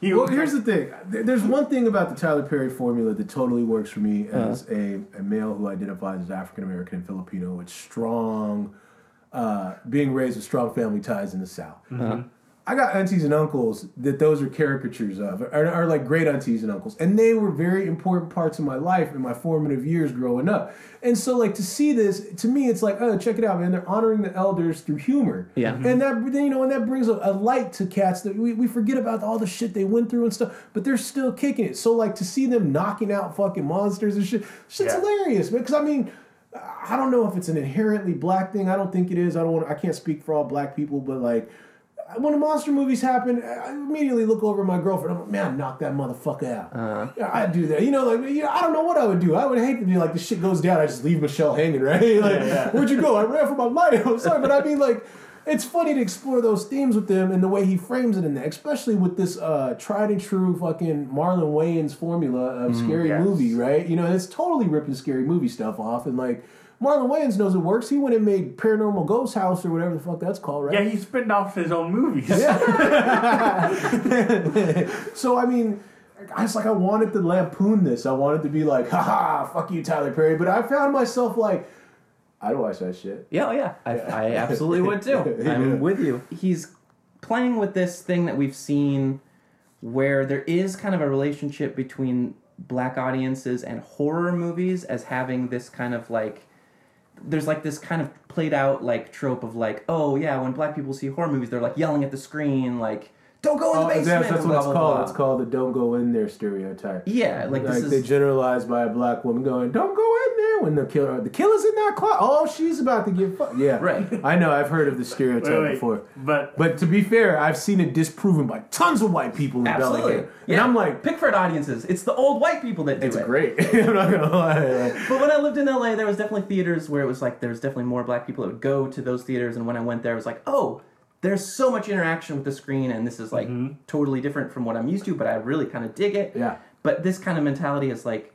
You, Well, here's the thing. There's one thing about the Tyler Perry formula that totally works for me uh-huh. as a, a male who identifies as African American and Filipino with strong, uh, being raised with strong family ties in the South. Mm-hmm. Uh-huh. I got aunties and uncles that those are caricatures of, are, are like great aunties and uncles, and they were very important parts of my life in my formative years growing up. And so, like to see this, to me, it's like, oh, check it out, man! They're honoring the elders through humor, Yeah. Mm-hmm. and that you know, and that brings a, a light to cats that we, we forget about all the shit they went through and stuff, but they're still kicking it. So, like to see them knocking out fucking monsters and shit, shit's Yeah. hilarious, man. Because I mean. I don't know if it's an inherently black thing. I don't think it is. I don't want. I can't speak for all black people, but like when the monster movies happen, I immediately look over at my girlfriend. I'm like, man, knock that motherfucker out. Uh-huh. Yeah, I do that. You know, like you know, I don't know what I would do. I would hate to be like the shit goes down. I just leave Michelle hanging, [LAUGHS] right? Like, yeah. where'd you go? I ran for my life. I'm sorry, but I mean, like, it's funny to explore those themes with them and the way he frames it in there, especially with this uh, tried and true fucking Marlon Wayans formula of scary yes. movie, right? You know, it's totally ripping scary movie stuff off and like. Marlon Wayans knows it works. He went and made Paranormal Ghost House or whatever the fuck that's called, right? yeah, he spitting off his own movies. Yeah. [LAUGHS] so I mean, I was like, I wanted to lampoon this. I wanted to be like, haha, fuck you, Tyler Perry. But I found myself like, I'd watch that shit. Yeah, oh, yeah. I, I absolutely would too. [LAUGHS] I'm with you. He's playing with this thing that we've seen where there is kind of a relationship between black audiences and horror movies as having this kind of like there's like this kind of played out like trope of like oh yeah when black people see horror movies they're like yelling at the screen like don't go in the Oh, basement that's, that's what blah, it's blah, called. blah. It's called the "Don't Go In There" stereotype. yeah like, Like this they is generalized by a black woman going, "Don't go in there." When the killer, the killer's in that closet. Oh, she's about to get fucked. Yeah, Right. I know. I've heard of the stereotype Wait, wait, before. but But to be fair, I've seen it disproven by tons of white people in absolutely Bellingham. yeah. And I'm like, Pickford audiences it's the old white people that do it's it It's great. [LAUGHS] I'm not gonna lie. But when I lived in LA, there was definitely theaters where it was like there was definitely more black people that would go to those theaters, and when I went there, it was like, oh, there's so much interaction with the screen, and this is like mm-hmm. totally different from what I'm used to, but I really kind of dig it. Yeah. But this kind of mentality is like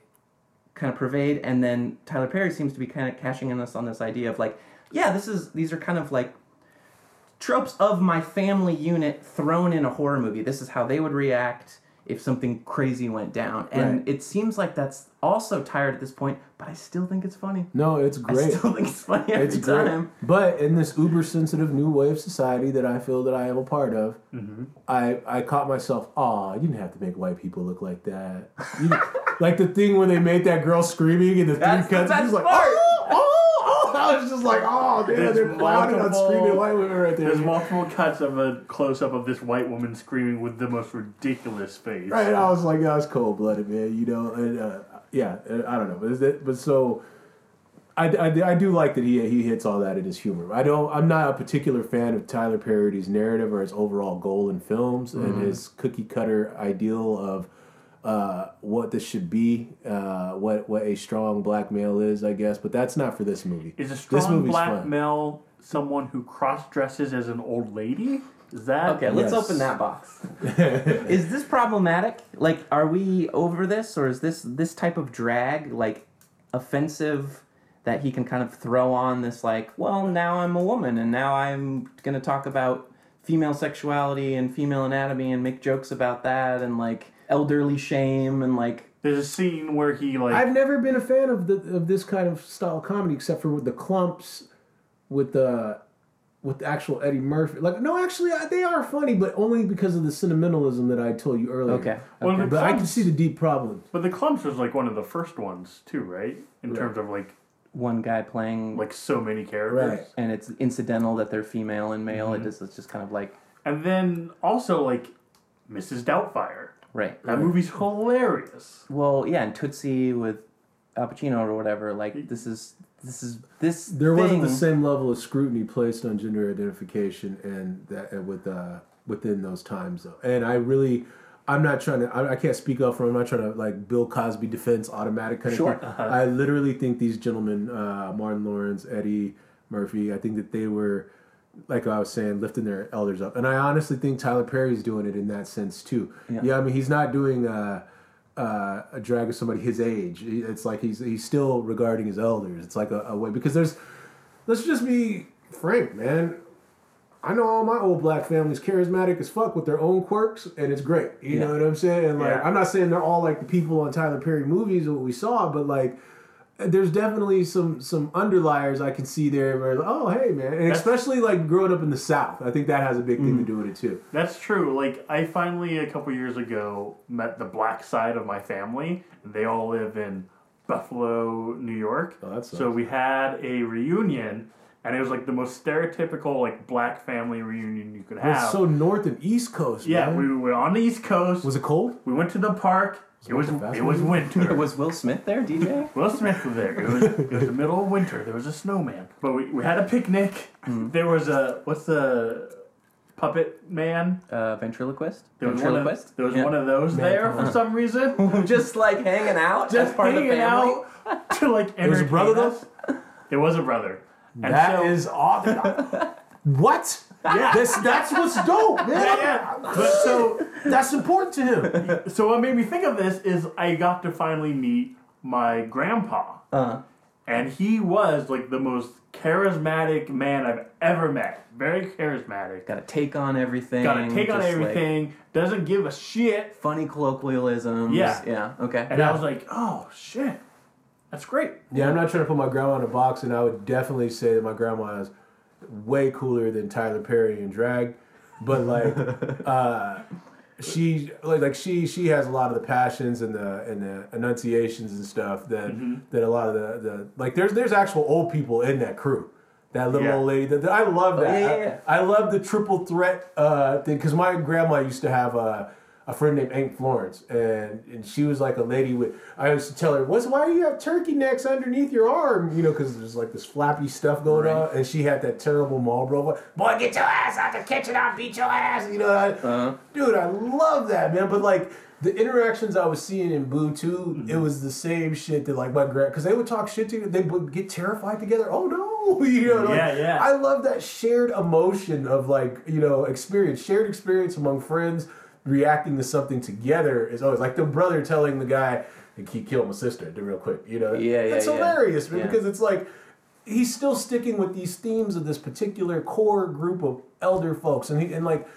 kind of pervade, and then Tyler Perry seems to be kind of cashing in us on this idea of like, yeah, this is these are kind of like tropes of my family unit thrown in a horror movie. This is how they would react if something crazy went down. And Right. it seems like that's also tired at this point, but I still think it's funny. No, it's great. I still think it's funny every it's great. time. But in this uber sensitive new way of society that I feel that I am a part of, Mm-hmm. I I caught myself. Aw, you didn't have to make white people look like that. You- [LAUGHS] like the thing where they made that girl screaming and the That's three the cuts. best She's like, part. oh, oh. I was just like, oh man, There's they're clowning on multiple- screaming white women right there. There's multiple cuts of a close up of this white woman screaming with the most ridiculous face. Right, and I was like, that was cold blooded, man. You know, and uh, yeah, I don't know, but is it, but so. I, I, I do like that he he hits all that in his humor. I don't. I'm not a particular fan of Tyler Perry's narrative or his overall goal in films and his cookie cutter ideal of uh, what this should be, uh, what what a strong black male is, I guess. But that's not for this movie. Is a strong black fun. male someone who cross dresses as an old lady? Is that Okay, let's open that box. [LAUGHS] is this problematic? Like, are we over this, or is this this type of drag like offensive that he can kind of throw on this like, well, now I'm a woman and now I'm going to talk about female sexuality and female anatomy and make jokes about that and like elderly shame and like There's a scene where he like I've never been a fan of the of this kind of style of comedy, except for with the Klumps, with the with the actual Eddie Murphy. Like, no, actually, I- they are funny, but only because of the sentimentalism that I told you earlier. Okay, Well, okay. the but I can see the deep problems. But the Klumps was like one of the first ones too, right? In Right. terms of like one guy playing like so many characters. Right. and it's incidental that they're female and male. Mhm. It just it's just kind of like And then also like Mrs. Doubtfire. Right. That movie's hilarious. Well, yeah, and Tootsie with Al Pacino or whatever. Like this is this is this. There wasn't the same level of scrutiny placed on gender identification and that and with uh, within those times though. And I really, I'm not trying to. I, I can't speak up for. I'm not trying to like Bill Cosby defense automatic kind Sure. of thing. Uh-huh. I literally think these gentlemen, uh, Martin Lawrence, Eddie Murphy, I think that they were. Like I was saying, lifting their elders up, and I honestly think Tyler Perry's doing it in that sense too. Yeah. I mean, he's not doing uh, uh, a drag of somebody his age. It's like he's he's still regarding his elders. It's like a, a way because there's let's just be frank, man. I know all my old black families charismatic as fuck with their own quirks, and it's great. You know what I'm saying? And like, Yeah. I'm not saying they're all like the people on Tyler Perry movies or what we saw, but like, there's definitely some some underliers I can see there. Where oh hey man, and That's- especially like growing up in the South, I think that has a big thing to mm. do with it too. That's true. Like I finally a couple years ago met the black side of my family. And they all live in Buffalo, New York. Oh, so we had a reunion, and it was like the most stereotypical like black family reunion you could have. It's so North and East Coast. yeah, man. we were on the East Coast. was it cold? we went to the park. It was it fast it was movie? winter. [LAUGHS] Was Will Smith there, DJ? Will Smith was there. It was, it was the middle of winter. There was a snowman. But we, we had a picnic. Mm-hmm. There was a what's the puppet man? Uh, ventriloquist. There was one ventriloquist. of, there was Yeah. one of those there for some reason. [LAUGHS] just like hanging out, Just as part of the hanging family. out to like It was a entertain brother, though? us. It was a brother. And That so- is awesome. [LAUGHS] what? Yeah. This, that's what's dope, man. Yeah, yeah. But so That's important to him. so what made me think of this is I got to finally meet my grandpa. Uh, And he was like the most charismatic man I've ever met. Very charismatic. got to take on everything. Got to take on just, like, everything. doesn't give a shit. funny colloquialisms. Yeah. Yeah. Okay. And I was like, oh shit, that's great. Yeah, I'm not trying to put my grandma in a box, and I would definitely say that my grandma is way cooler than Tyler Perry in drag. But like, [LAUGHS] uh, she like like she she has a lot of the passions and the and the enunciations and stuff that Mm-hmm. that a lot of the, the like there's there's actual old people in that crew. That little Yeah. old lady. That, that- I love that. Oh, yeah, yeah, yeah. I, I love the triple threat uh, thing because my grandma used to have a, a friend named Aunt Florence, and, and she was like a lady with. I used to tell her, "What's why do you have turkey necks underneath your arm?" You know, because there's like this flappy stuff going on, and she had that terrible Marlboro voice. Boy, get your ass out the kitchen! I'll beat your ass! You know, I, Uh-huh. dude, I love that man. But like the interactions I was seeing in Boo too, Mm-hmm. it was the same shit that like my grand because they would talk shit to they would get terrified together. Oh no, [LAUGHS] you know, like, Yeah, yeah. I love that shared emotion of like you know experience, shared experience among friends reacting to something together is always like the brother telling the guy and he killed my sister real quick. You know, Yeah, yeah, it's yeah. hilarious Yeah. because it's like he's still sticking with these themes of this particular core group of elder folks, and he and like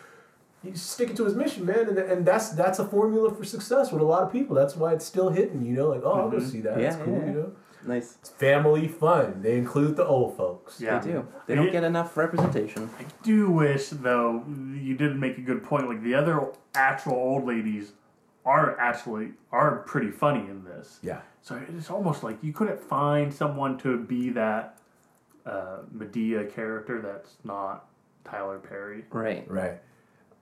he's sticking to his mission, man, and, and that's that's a formula for success with a lot of people. That's why it's still hitting. You know, like oh, I'll go see that. Mm-hmm. Yeah, that's cool. yeah, You know, Nice. it's family fun. They include the old folks. Yeah. They do. They don't get enough representation. I do wish, though, you did make a good point. Like the other actual old ladies are actually are pretty funny in this. Yeah. So it's almost like you couldn't find someone to be that uh, Madea character that's not Tyler Perry. Right. Right.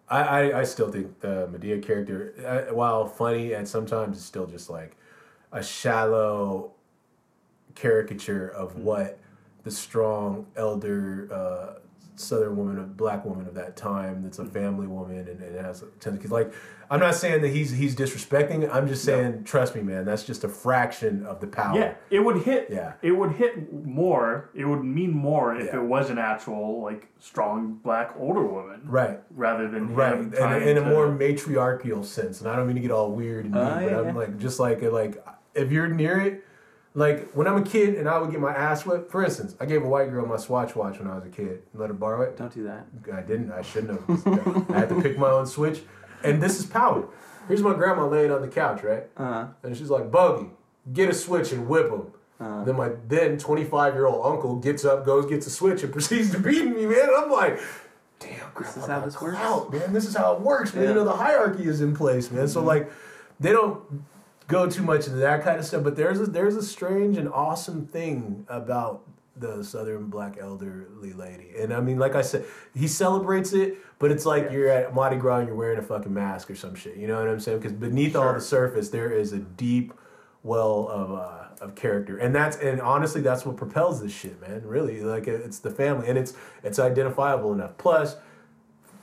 I, I, I still think the Madea character, uh, while funny and sometimes it's still just like a shallow caricature of mm-hmm. what the strong elder uh, Southern woman, a black woman of that time, that's a mm-hmm. family woman and, and has a tendency. Like, I'm not saying that he's he's disrespecting. I'm just saying, trust me, man, that's just a fraction of the power. Yeah, it would hit. Yeah. it would hit more. It would mean more if Yeah. it was an actual like strong black older woman, Right. Rather than him right in, trying a- in a more matriarchal sense and i don't mean to get all weird and mean, but ah, yeah, i'm like just like like if you're near it like when i'm a kid and i would get my ass whipped for instance i gave a white girl my swatch watch when i was a kid let her borrow it Don't do that. i didn't i shouldn't have i had to pick my own switch and this is power here's my grandma laying on the couch right Uh-huh. and she's like buggy get a switch and whip him Uh-huh. then my then 25 year old uncle gets up goes gets a switch and [LAUGHS] proceeds to beat me man i'm like damn, grandma, This is how this works. out, man. This is how it works, man. Yeah. You know, the hierarchy is in place, man. So like, they don't go too much into that kind of stuff, but there's a, there's a strange and awesome thing about the Southern Black elderly lady, and I mean, like I said, he celebrates it, but it's like you're at Mardi Gras and you're wearing a fucking mask or some shit. You know what I'm saying? Because beneath all the surface, there is a deep well of uh, of character, and that's and honestly, that's what propels this shit, man. Really, like it's the family, and it's it's identifiable enough. Plus,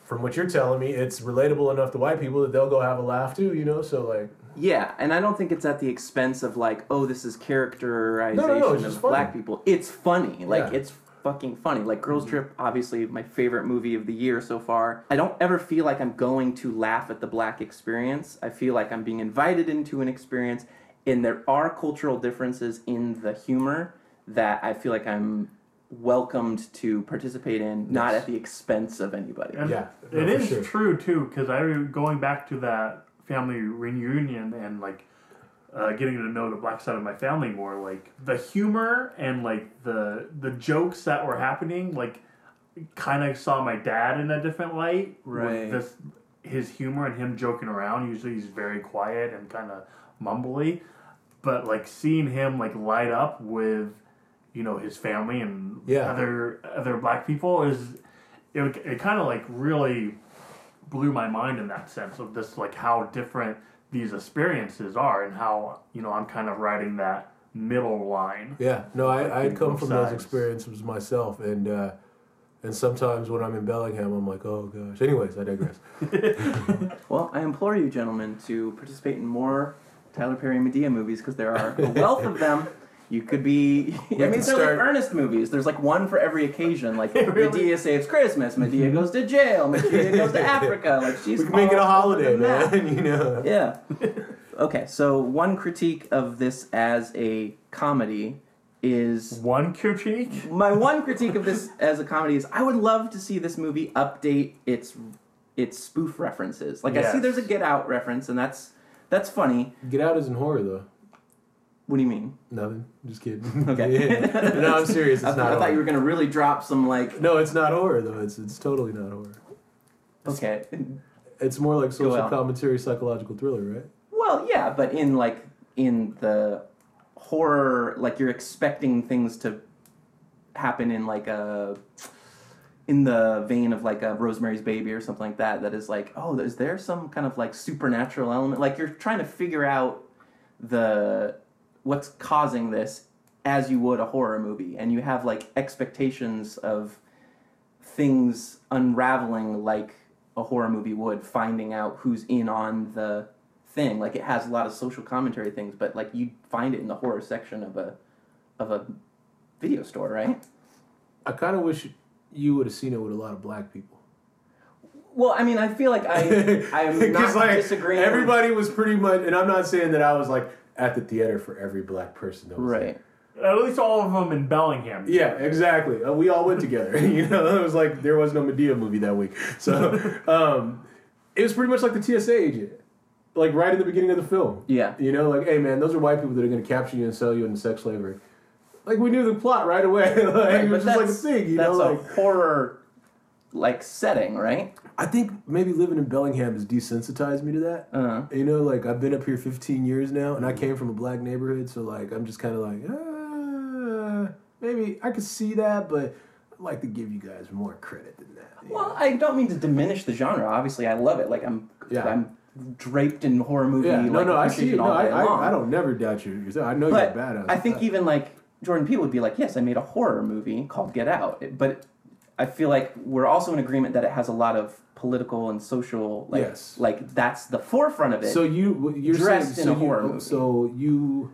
from what you're telling me, it's relatable enough to white people that they'll go have a laugh too. You know, so like, Yeah, and I don't think it's at the expense of like, oh, this is characterization No, no, no, of funny. black people. It's funny. Like Yeah. Mm-hmm. it's fucking funny. Like Girls Trip, obviously my favorite movie of the year so far. I don't ever feel like I'm going to laugh at the black experience. I feel like I'm being invited into an experience and there are cultural differences in the humor that I feel like I'm welcomed to participate in, not at the expense of anybody. And Yeah, no, it for is sure. true too because I going back to that family reunion and like uh, getting to know the black side of my family more. Like the humor and like the the jokes that were happening, like kind of saw my dad in a different light. Right. With this his humor and him joking around. Usually he's very quiet and kind of mumbly, but like seeing him like light up with you know his family and Yeah. other other black people is it, it kind of like really blew my mind in that sense of this like how different these experiences are and how you know I'm kind of riding that middle line. yeah, no, I I come both from those experiences myself, and uh, and sometimes when I'm in Bellingham, I'm like, oh gosh. Anyways, I digress. [LAUGHS] Well, I implore you, gentlemen, to participate in more Tyler Perry and Madea movies because there are a wealth of them. You could be. [LAUGHS] I mean, they're like earnest movies. There's like one for every occasion. Like [LAUGHS] really- Madea saves Christmas. [LAUGHS] Madea goes to jail. Madea goes to Africa. Like she's we can make it a holiday, man. You know. Yeah. Okay, so one critique of this as a comedy is One critique. my one critique of this as a comedy is I would love to see this movie update its its spoof references. Like I see there's a Get Out reference and that's that's funny. Get out isn't horror though. What do you mean? Nothing. Just kidding. [LAUGHS] [LAUGHS] Okay. Yeah. No, I'm serious. It's I, not. I horror. thought you were gonna really drop some like No, it's not horror though. It's it's totally not horror. okay. It's more like social Joel. commentary, psychological thriller, right? Well, yeah, but in like in the horror, like you're expecting things to happen in like a in the vein of like a Rosemary's Baby or something like that. That is like, oh, is there some kind of like supernatural element? Like you're trying to figure out the what's causing this as you would a horror movie, and you have like expectations of things unraveling like a horror movie would, finding out who's in on the thing. Like it has a lot of social commentary things, but like you find it in the horror section of a of a video store, right? I kind of wish you would have seen it with a lot of black people. Well, I mean, I feel like I [LAUGHS] I'm not like disagreeing. everybody was pretty much, and I'm not saying that I was like at the theater for every black person that was there. Right. At least all of them in Bellingham. Yeah, exactly. Uh, we all went together. [LAUGHS] you know, it was like there was no Madea movie that week. So [LAUGHS] um, it was pretty much like the TSA agent, like right in the beginning of the film. Yeah. You know, like, hey man, those are white people that are going to capture you and sell you into sex slavery. Like we knew the plot right away. [LAUGHS] like, Right, it was but just like a that's- thing. You that's know, a like horror like setting, right? I think maybe living in Bellingham has desensitized me to that. Uh-huh. You know, like I've been up here 15 years now, and I came from a black neighborhood, so like I'm just kind of like, uh, maybe I could see that, but I'd like to give you guys more credit than that. Well, I don't mean to diminish the genre. Obviously, I love it. Like I'm, Yeah. I'm draped in horror movie. Yeah, no, like, no, I see. No, all I. I, I don't never doubt you. I know But you're badass. I think even like Jordan Peele would be like, yes, I made a horror movie called Get Out, but I feel like we're also in agreement that it has a lot of political and social, like, Yes. like that's the forefront of it. So you you're dressed saying, in so a horror you, movie. So you,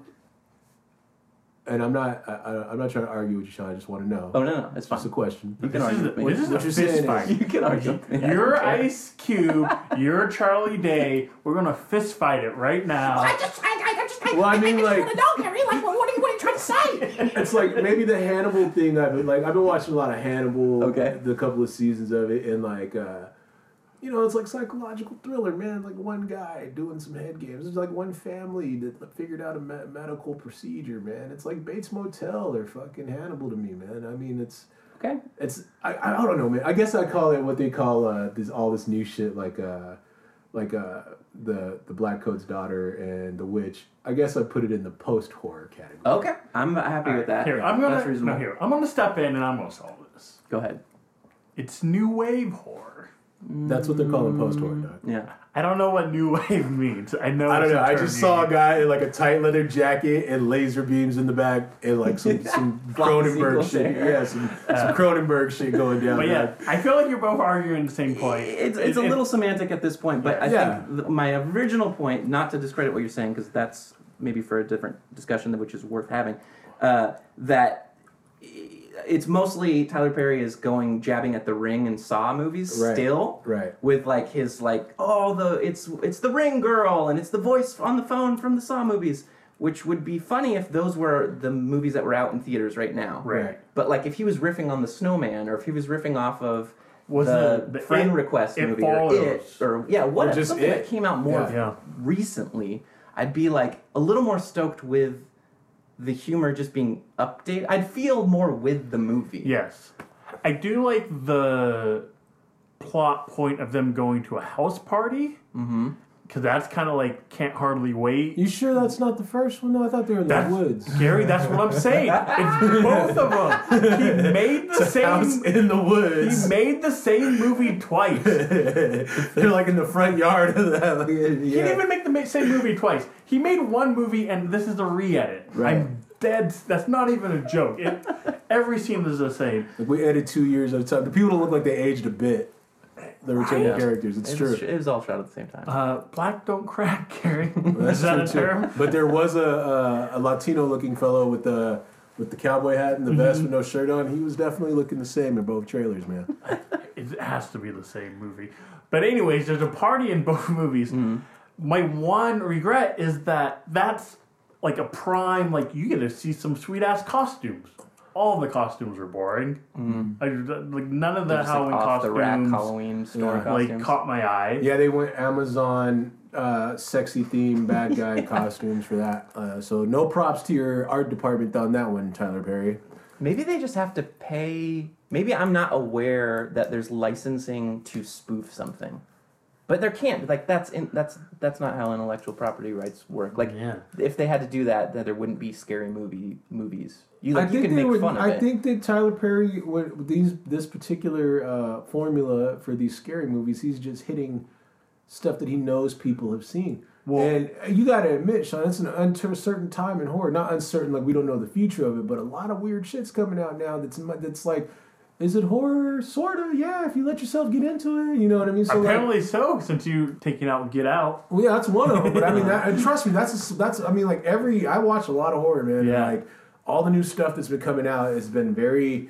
and I'm not. I, I- I'm not trying to argue with you, Sean. I just want to know. oh no, no, it's fine. Just a question. You can This argue is, with me. this is What a [LAUGHS] you're fist saying fight. is- you can argue. with me. I You're don't. Ice Cube. You're Charlie Day. We're gonna fist fight it right now. I just, I, I, I just, I, Well, I mean, like- want to know, Gary. Like, what, what, are you, what are you trying to say? it's like maybe the Hannibal thing. I've been like I've been watching a lot of Hannibal. Okay. The couple of seasons of it, and like, uh, you know, it's like psychological thriller, man. Like one guy doing some head games. It's like one family that figured out a me- medical procedure, man. It's like Bates Motel or fucking Hannibal to me, man. I mean, it's. Okay. It's I, I don't know man. I guess I call it what they call uh this all this new shit like uh like uh the the Blackcoat's daughter and the witch. I guess I put it in the post horror category. Okay. I'm happy with that. Here, I'm That's gonna reasonable. no, here. I'm gonna step in and I'm gonna solve this. Go ahead. It's new wave horror. That's what they're calling post horror, dog. Yeah. I don't know what new [LAUGHS] wave means. I know. I don't know. I just you saw a guy in like a tight leather jacket and laser beams in the back and like some [LAUGHS] some Cronenberg shit. there. Yeah, some, some Cronenberg shit going down. But yeah, dog. I feel like you're both arguing the same point. It's, it's It- a it- little semantic at this point, but I Yeah. think th- my original point, not to discredit what you're saying, because that's maybe for a different discussion, which is worth having, uh, that it's mostly Tyler Perry is going jabbing at the Ring and Saw movies Right. still, Right. With like his like, oh the it's it's the Ring girl and it's the voice on the phone from the Saw movies, which would be funny if those were the movies that were out in theaters right now, Right. But like if he was riffing on the Snowman or if he was riffing off of Was the, the friend It- request It movie or it or yeah, what Or just something that came out more Yeah. Yeah. recently, I'd be like a little more stoked with the humor just being updated. I'd feel more with the movie. Yes, I do like the plot point of them going to a house party. Mm-hmm. Because that's kind of like can't hardly wait. You sure that's not the first one? No, I thought they were in That's the woods. Gary. That's what I'm saying. It's both of them. He made the [LAUGHS] House same. in the woods. He made the same movie twice. [LAUGHS] They're like in the front yard of that. Like, He didn't even make the same movie twice. He made one movie, and this is a re-edit. Right. I'm dead. That's not even a joke. It, every scene is the same. Like we added two years at a time. The people don't look like they aged a bit. The returning Right. characters. It's It true. was, it was all shot at the same time. Uh, black don't crack, Gary. [LAUGHS] That's is that a true, too. term? But there was a a, a Latino looking fellow with the with the cowboy hat and the Mm-hmm. vest with no shirt on. He was definitely looking the same in both trailers, man. [LAUGHS] It has to be the same movie. But anyways, there's a party in [LAUGHS] both movies. Mm-hmm. My one regret is that that's like a prime. Like you get to see some sweet ass costumes. All the costumes were boring. I, like none of the Mm-hmm. Like, Halloween off the rack costumes Halloween store Yeah. costumes. like caught my eye. Yeah, they went Amazon uh, sexy theme bad guy [LAUGHS] costumes for that. Uh, so no props to your art department on that one, Tyler Perry. Maybe they just have to pay. Maybe I'm not aware that there's licensing to spoof something, but there can't. Be like that's in, that's that's not how intellectual property rights work. Like Yeah. if they had to do that, then there wouldn't be scary movie movies. You I like you can make would. fun of it. I it. think that Tyler Perry, with with these this particular uh, formula for these scary movies, he's just hitting stuff that he knows people have seen. Well- and you got to admit, Sean, it's an uncertain time in horror. Not uncertain, like we don't know the future of it, but a lot of weird shit's coming out now. That's that's like, is it horror? Sorta, yeah. If you let yourself get into it, you know what I mean. So like, Apparently so, since you taking out Get Out. well, yeah, that's one of them. But I mean, [LAUGHS] that, and trust me, that's that's. I mean, like every I watch a lot of horror, man. Yeah. Like all the new stuff that's been coming out has been very.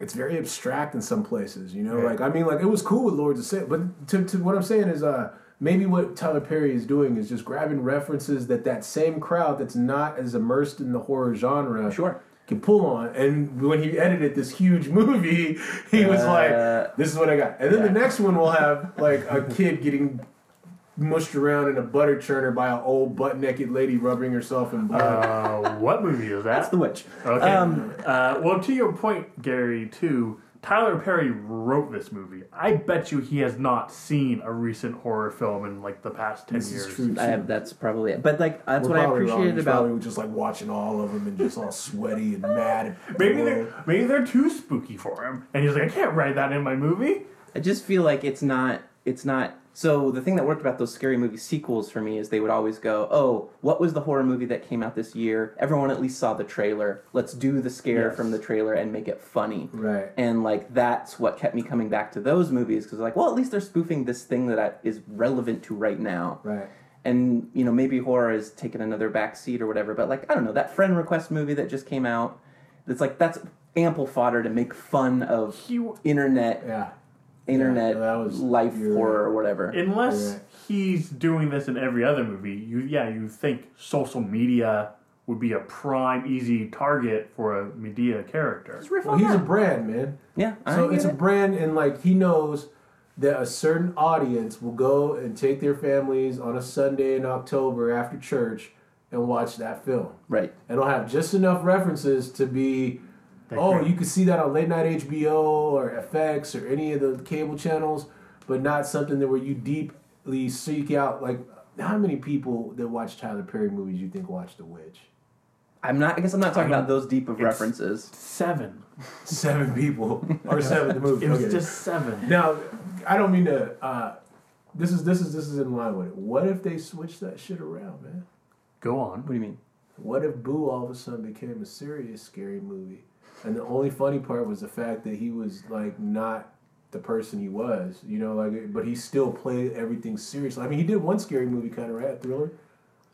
It's very abstract in some places, you know. Like I mean, like it was cool with Lords of Sin, but to, to what I'm saying is, uh, maybe what Tyler Perry is doing is just grabbing references that that same crowd that's not as immersed in the horror genre Sure. Can pull on. And when he edited this huge [LAUGHS] movie, he was Uh, like, "This is what I got." And then the next one will have like a kid getting mushed around in a butter churner by an old butt naked lady rubbing herself in blood. Uh, what movie is that? That's the witch. Okay. Um, uh, well, to your point, Gary, too, Tyler Perry wrote this movie. I bet you he has not seen a recent horror film in like the past ten this years. is true. I have, that's probably it. But like that's We're what I probably appreciated He's about probably just like watching all of them and just all sweaty and [LAUGHS] mad. at Maybe they're maybe they're too spooky for him, and he's like, I can't write that in my movie. I just feel like it's not it's not so the thing that worked about those scary movie sequels for me is they would always go, "Oh, what was the horror movie that came out this year? Everyone at least saw the trailer. Let's do the scare Yes. from the trailer and make it funny." Right. And like that's what kept me coming back to those movies because like, well, at least they're spoofing this thing that I, is relevant to right now. Right. And you know, maybe horror has taken another back seat or whatever, but like I don't know, that friend request movie that just came out, it's like that's ample fodder to make fun of He, internet Yeah. Internet Yeah, that was- life you're horror or whatever. unless Right. he's doing this in every other movie, you yeah, you think social media would be a prime, easy target for a Madea character. Well, he's a brand, man. yeah, I So get it's a brand, and like he knows that a certain audience will go and take their families on a Sunday in October after church and watch that film. right. And it'll have just enough references to be, oh, great. you can see that on late night HBO or FX or any of the cable channels, but not something that where you deeply seek out. Like, how many people that watch Tyler Perry movies you think watch The Witch? I'm not. I guess I'm not talking I- about those deep of it's- references. Seven. Seven people [LAUGHS] or seven the movie. It was Okay. just seven. Now, I don't mean to. Uh, this is this is this is in line with it. What if they switch that shit around, man? Go on. What do you mean? What if Boo all of a sudden became a serious scary movie, and the only funny part was the fact that he was like not the person he was, you know, like but he still played everything seriously. I mean, he did one scary movie kind of right, thriller,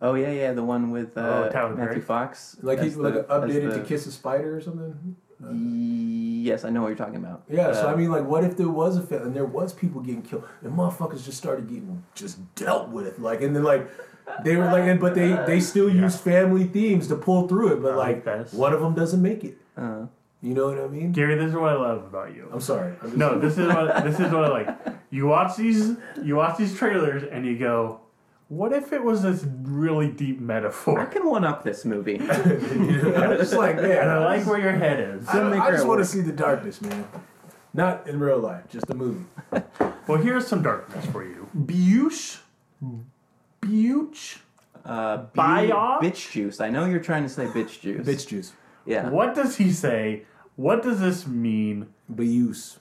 Oh yeah, yeah, the one with uh, Oh, Tyler Matthew Perry? Fox. like he as like updated the- to Kiss a Spider or something. Yes, I know what you're talking about. Yeah, so Uh, I mean, like, what if there was a film and there was people getting killed and motherfuckers just started getting just dealt with, like, and then like they were like, and, but they they still use family themes to pull through it, but like like one of them doesn't make it. uh, You know what I mean? Gary, this is what I love about you. I'm sorry. I'm No, this is what [LAUGHS] this is what I like. You watch these you watch these trailers and you go, what if it was this really deep metaphor? I can one up this movie. [LAUGHS] I'm just like, man, And I like where your head is. I, I just want to see the darkness, man. Not in real life, just the movie. [LAUGHS] Well, here's some darkness for you. Buche, Buche. Uh, bu- bitch juice. I know you're trying to say bitch juice. Bitch juice. Yeah. What does he say? What does this mean? Beuse.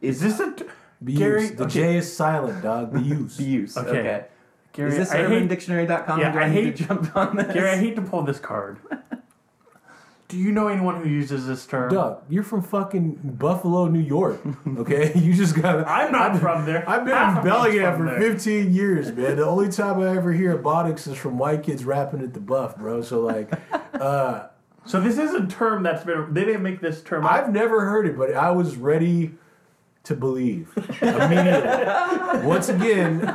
Is this a t- Beuse. Gary? the okay, J is silent, dog. Beuse. Abuse. Okay. Okay. Gary, Is this I hate, UrbanDictionary.com? Yeah, Do I, I hate- to jump on this? Gary, I hate to pull this card. [LAUGHS] Do you know anyone who uses this term? Doug, you're from fucking Buffalo, New York. Okay, [LAUGHS] you just got. [LAUGHS] I'm not from there. I've been Half in of me's Bellingham for there. 15 years, man. The only time I ever hear Bonics is from white kids rapping at the buff, bro. So like, uh, So this is a term that's been. They didn't make this term. I've up. never heard it, but I was ready to believe immediately. [LAUGHS] Once again,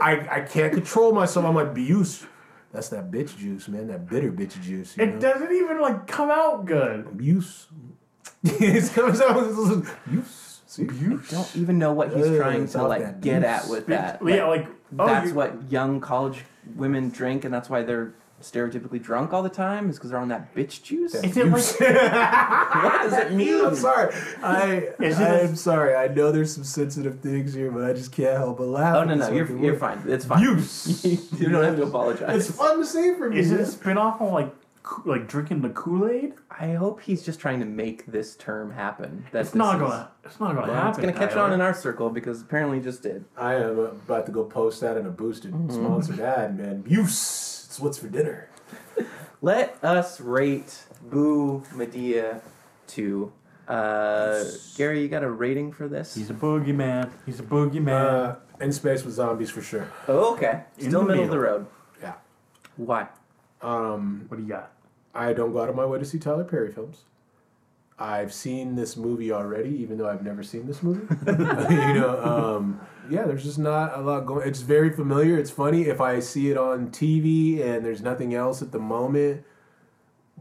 I I can't control myself. I'm like, Buse. That's that bitch juice, man. That bitter bitch juice. You It know? doesn't even like come out good. Buse. [LAUGHS] it comes out with Buse. See? don't even know what he's Ugh, trying to like get juice. at with that. yeah, like oh, that's you- what young college women drink, and that's why they're stereotypically drunk all the time. Is because they're on that bitch juice. Is it like [LAUGHS] what does it mean? I'm sorry. I Is it I'm sorry. I know there's some sensitive things here, but I just can't help but laugh. Oh no at no, this you're you're fine. It's fine. Use. [LAUGHS] you don't have to apologize. It's fun to say for me. is it a man. spin off of like Ko- like drinking the Kool Aid? I hope he's just trying to make this term happen. That It's this not is- gonna. It's not gonna Well, happen. it's gonna catch on in our circle because apparently it just did. I am about to go post that in a boosted Mm-hmm. sponsored ad, man. Use. It's what's for dinner. Let us rate Boo Madea two. Uh, Gary, you got a rating for this? He's a boogeyman. He's a boogeyman. Uh, in space with zombies for sure. oh, okay. In Still the middle of the road. Yeah. Why? Um, what do you got? I don't go out of my way to see Tyler Perry films. I've seen this movie already, even though I've never seen this movie. [LAUGHS] [LAUGHS] you know, um, yeah, there's just not a lot going. It's very familiar. It's funny if I see it on TV and there's nothing else at the moment.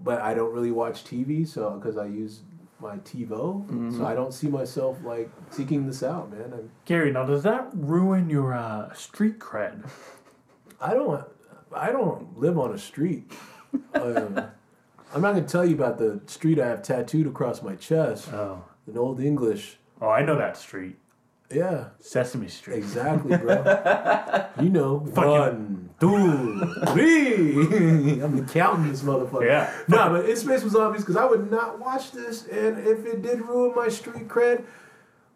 But I don't really watch TV, so because I use my TiVo, Mm-hmm. so I don't see myself like seeking this out, man. I'm, Gary, now does that ruin your uh, street cred? I don't. I don't live on a street. [LAUGHS] Um, I'm not gonna tell you about the street I have tattooed across my chest. Oh. In Old English. Oh, I know that street. Yeah. Sesame Street. Exactly, bro. [LAUGHS] you know, one, two, three. [LAUGHS] I'm counting this motherfucker. Yeah. No, but In Space was obvious because I would not watch this, and if it did ruin my street cred,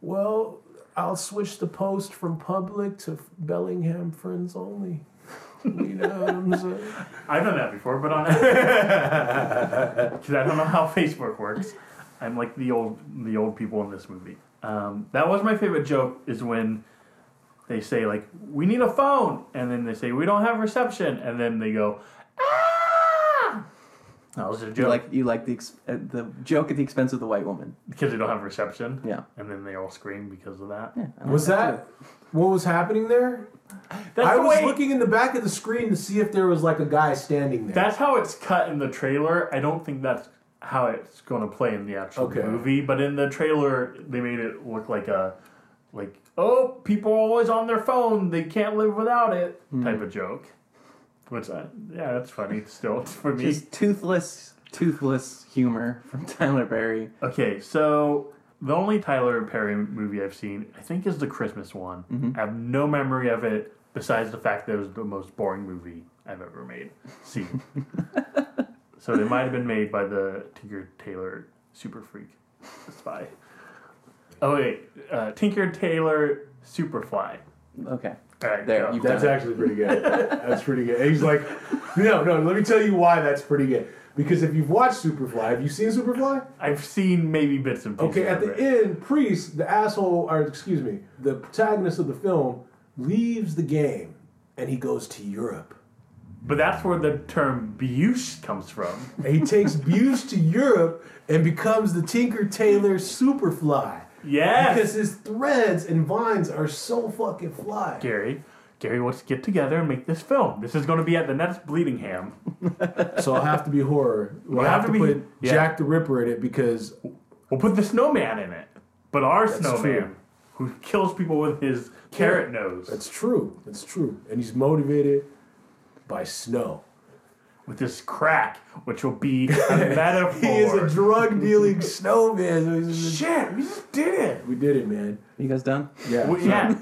well, I'll switch the post from public to Bellingham Friends Only. You know what I'm [LAUGHS] saying? I've done that before, but on because I don't know how Facebook works. I'm like the old the old people in this movie. Um, that was my favorite joke. Is when they say like we need a phone, and then they say we don't have reception, and then they go ah. That was a You joke like you like the ex- uh, the joke at the expense of the white woman. because they don't have reception. Yeah. and then they all scream because of that. yeah, Was that what was happening there? That's I the was way- looking in the back of the screen to see if there was like a guy standing there. That's how it's cut in the trailer. I don't think that's how it's going to play in the actual Okay. movie. But in the trailer, they made it look like a like oh people are always on their phone. They can't live without it type of joke. Which I, yeah, that's funny [LAUGHS] still for me. Just toothless, toothless humor from [LAUGHS] Tyler Perry. Okay, so the only Tyler Perry movie I've seen, I think, is the Christmas one. Mhm. I have no memory of it besides the fact that it was the most boring movie I've ever made. Seen. [LAUGHS] so it might have been made by the Tinker Tailor Super Freak Spy. Oh wait, uh, Tinker Tailor Superfly. Okay. All right, There, go. you've That's done it. actually pretty good. That's pretty good. And he's like, no, no. Let me tell you why that's pretty good. Because if you've watched Superfly, have you seen Superfly? I've seen maybe bits and pieces. Okay, at of the it. end, Priest, the asshole, or excuse me, the protagonist of the film, leaves the game and he goes to Europe. But that's where the term Buse comes from. And he takes Buse to Europe and becomes the Tinker Tailor Superfly. Yes. Because his threads and vines are so fucking fly. Gary, Gary, let's get together and make this film. This is going to be at the next Bleedingham. So I'll have to be horror. We'll have, have to, to be- put yeah. Jack the Ripper in it because We'll put the snowman in it, but our snowman true. who kills people with his carrot nose, that's true. That's true. And he's motivated by snow. with this crack, which will be a [LAUGHS] metaphor. He is a drug dealing snowman. So Shit, we just did it. We did it, man. You guys done? Yeah. Well, yeah,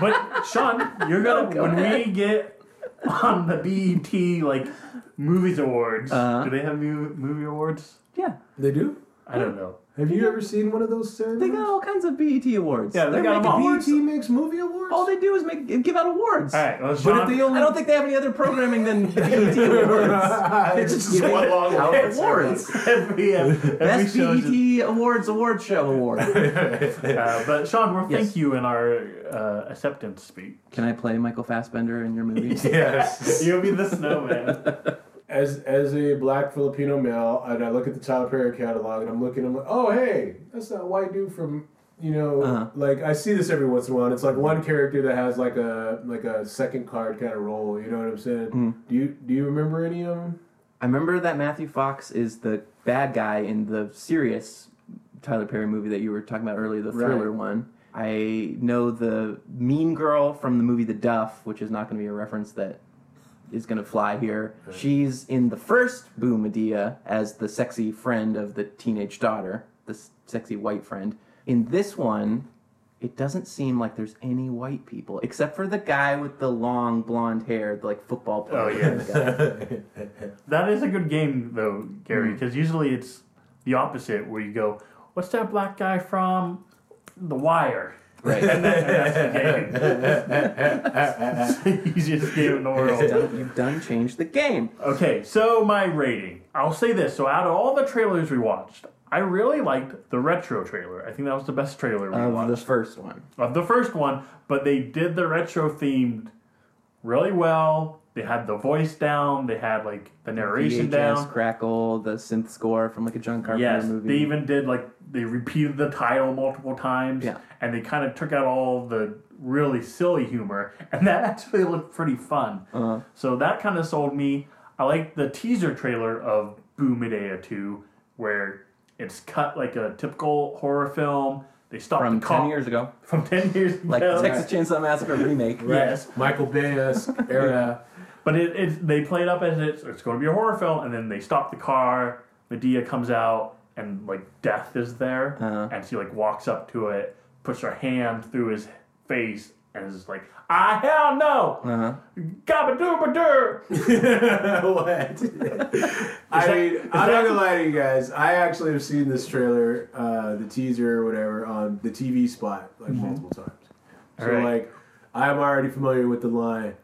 but Sean, you're gonna Go [LAUGHS] when ahead. we get on the BET like movies awards. Uh-huh. do they have movie awards? Yeah. They do? I don't know. Have you ever seen one of those ceremonies? They got all kinds of BET awards. Yeah, they They're got 'em making all. awards. BET makes movie awards? All they do is make give out awards. All right, well, but Sean, if they only I don't think they have any other programming than BET [LAUGHS] awards. it's just just giving one long out [LAUGHS] awards. [LAUGHS] every, uh, every Best show is- BET Awards Award Show Award. Uh, but Sean, we'll Yes. thank you in our uh, acceptance speech. Can I play Michael Fassbender in your movie? Yes. You'll be the snowman. As as a black Filipino male, and I look at the Tyler Perry catalog, and I'm looking, I'm like, oh hey, that's that white dude from, you know, Uh-huh. like I see this every once in a while. And it's like one character that has like a like a second card kind of role. You know what I'm saying? Mm-hmm. Do you do you remember any of them? I remember that Matthew Fox is the bad guy in the serious Tyler Perry movie that you were talking about earlier, the thriller Right. one. I know the mean girl from the movie The Duff, which is not going to be a reference that is going to fly here. She's in the first Boo Madea as the sexy friend of the teenage daughter, the s- sexy white friend. In this one, it doesn't seem like there's any white people except for the guy with the long blonde hair, the, like football player. Oh, [LAUGHS] yes. [LAUGHS] that is a good game, though, Gary, hmm. because usually it's the opposite, where you go, "What's that black guy from The Wire?" Right. and, that's [LAUGHS] the game. It's the easiest game in the You've world. done, you've done changed the game. Okay, so my rating. I'll say this. So out of all the trailers we watched, I really liked the retro trailer. I think that was the best trailer we Of watched. the first one. of the first one, but they did the retro themed really well. They had the voice down, they had like the narration VHS down. crackle, the synth score from like a John Carpenter Yes, movie. they even did like they repeated the title multiple times. Yeah. and they kind of took out all the really silly humor, and [LAUGHS] that actually looked pretty fun. Uh-huh. So that kind of sold me. I like the teaser trailer of Boo Madea 2, where it's cut like a typical horror film. They stopped from the cop ten years ago, [LAUGHS] from ten years like ago. Texas Chainsaw Massacre remake. Yes, Michael Bay era. But it, it they play it up as it's, it's going to be a horror film, and then they stop the car. Madea comes out, and like death is there, Uh-huh. and she like walks up to it, puts her hand through his face, and is like, "I hell no, Uh-huh. gabadoobadur." [LAUGHS] what? [LAUGHS] I mean, I'm not gonna lie to you guys. I actually have seen this trailer, uh, the teaser or whatever, on the TV spot like multiple times. So Alright. like, I'm already familiar with the line.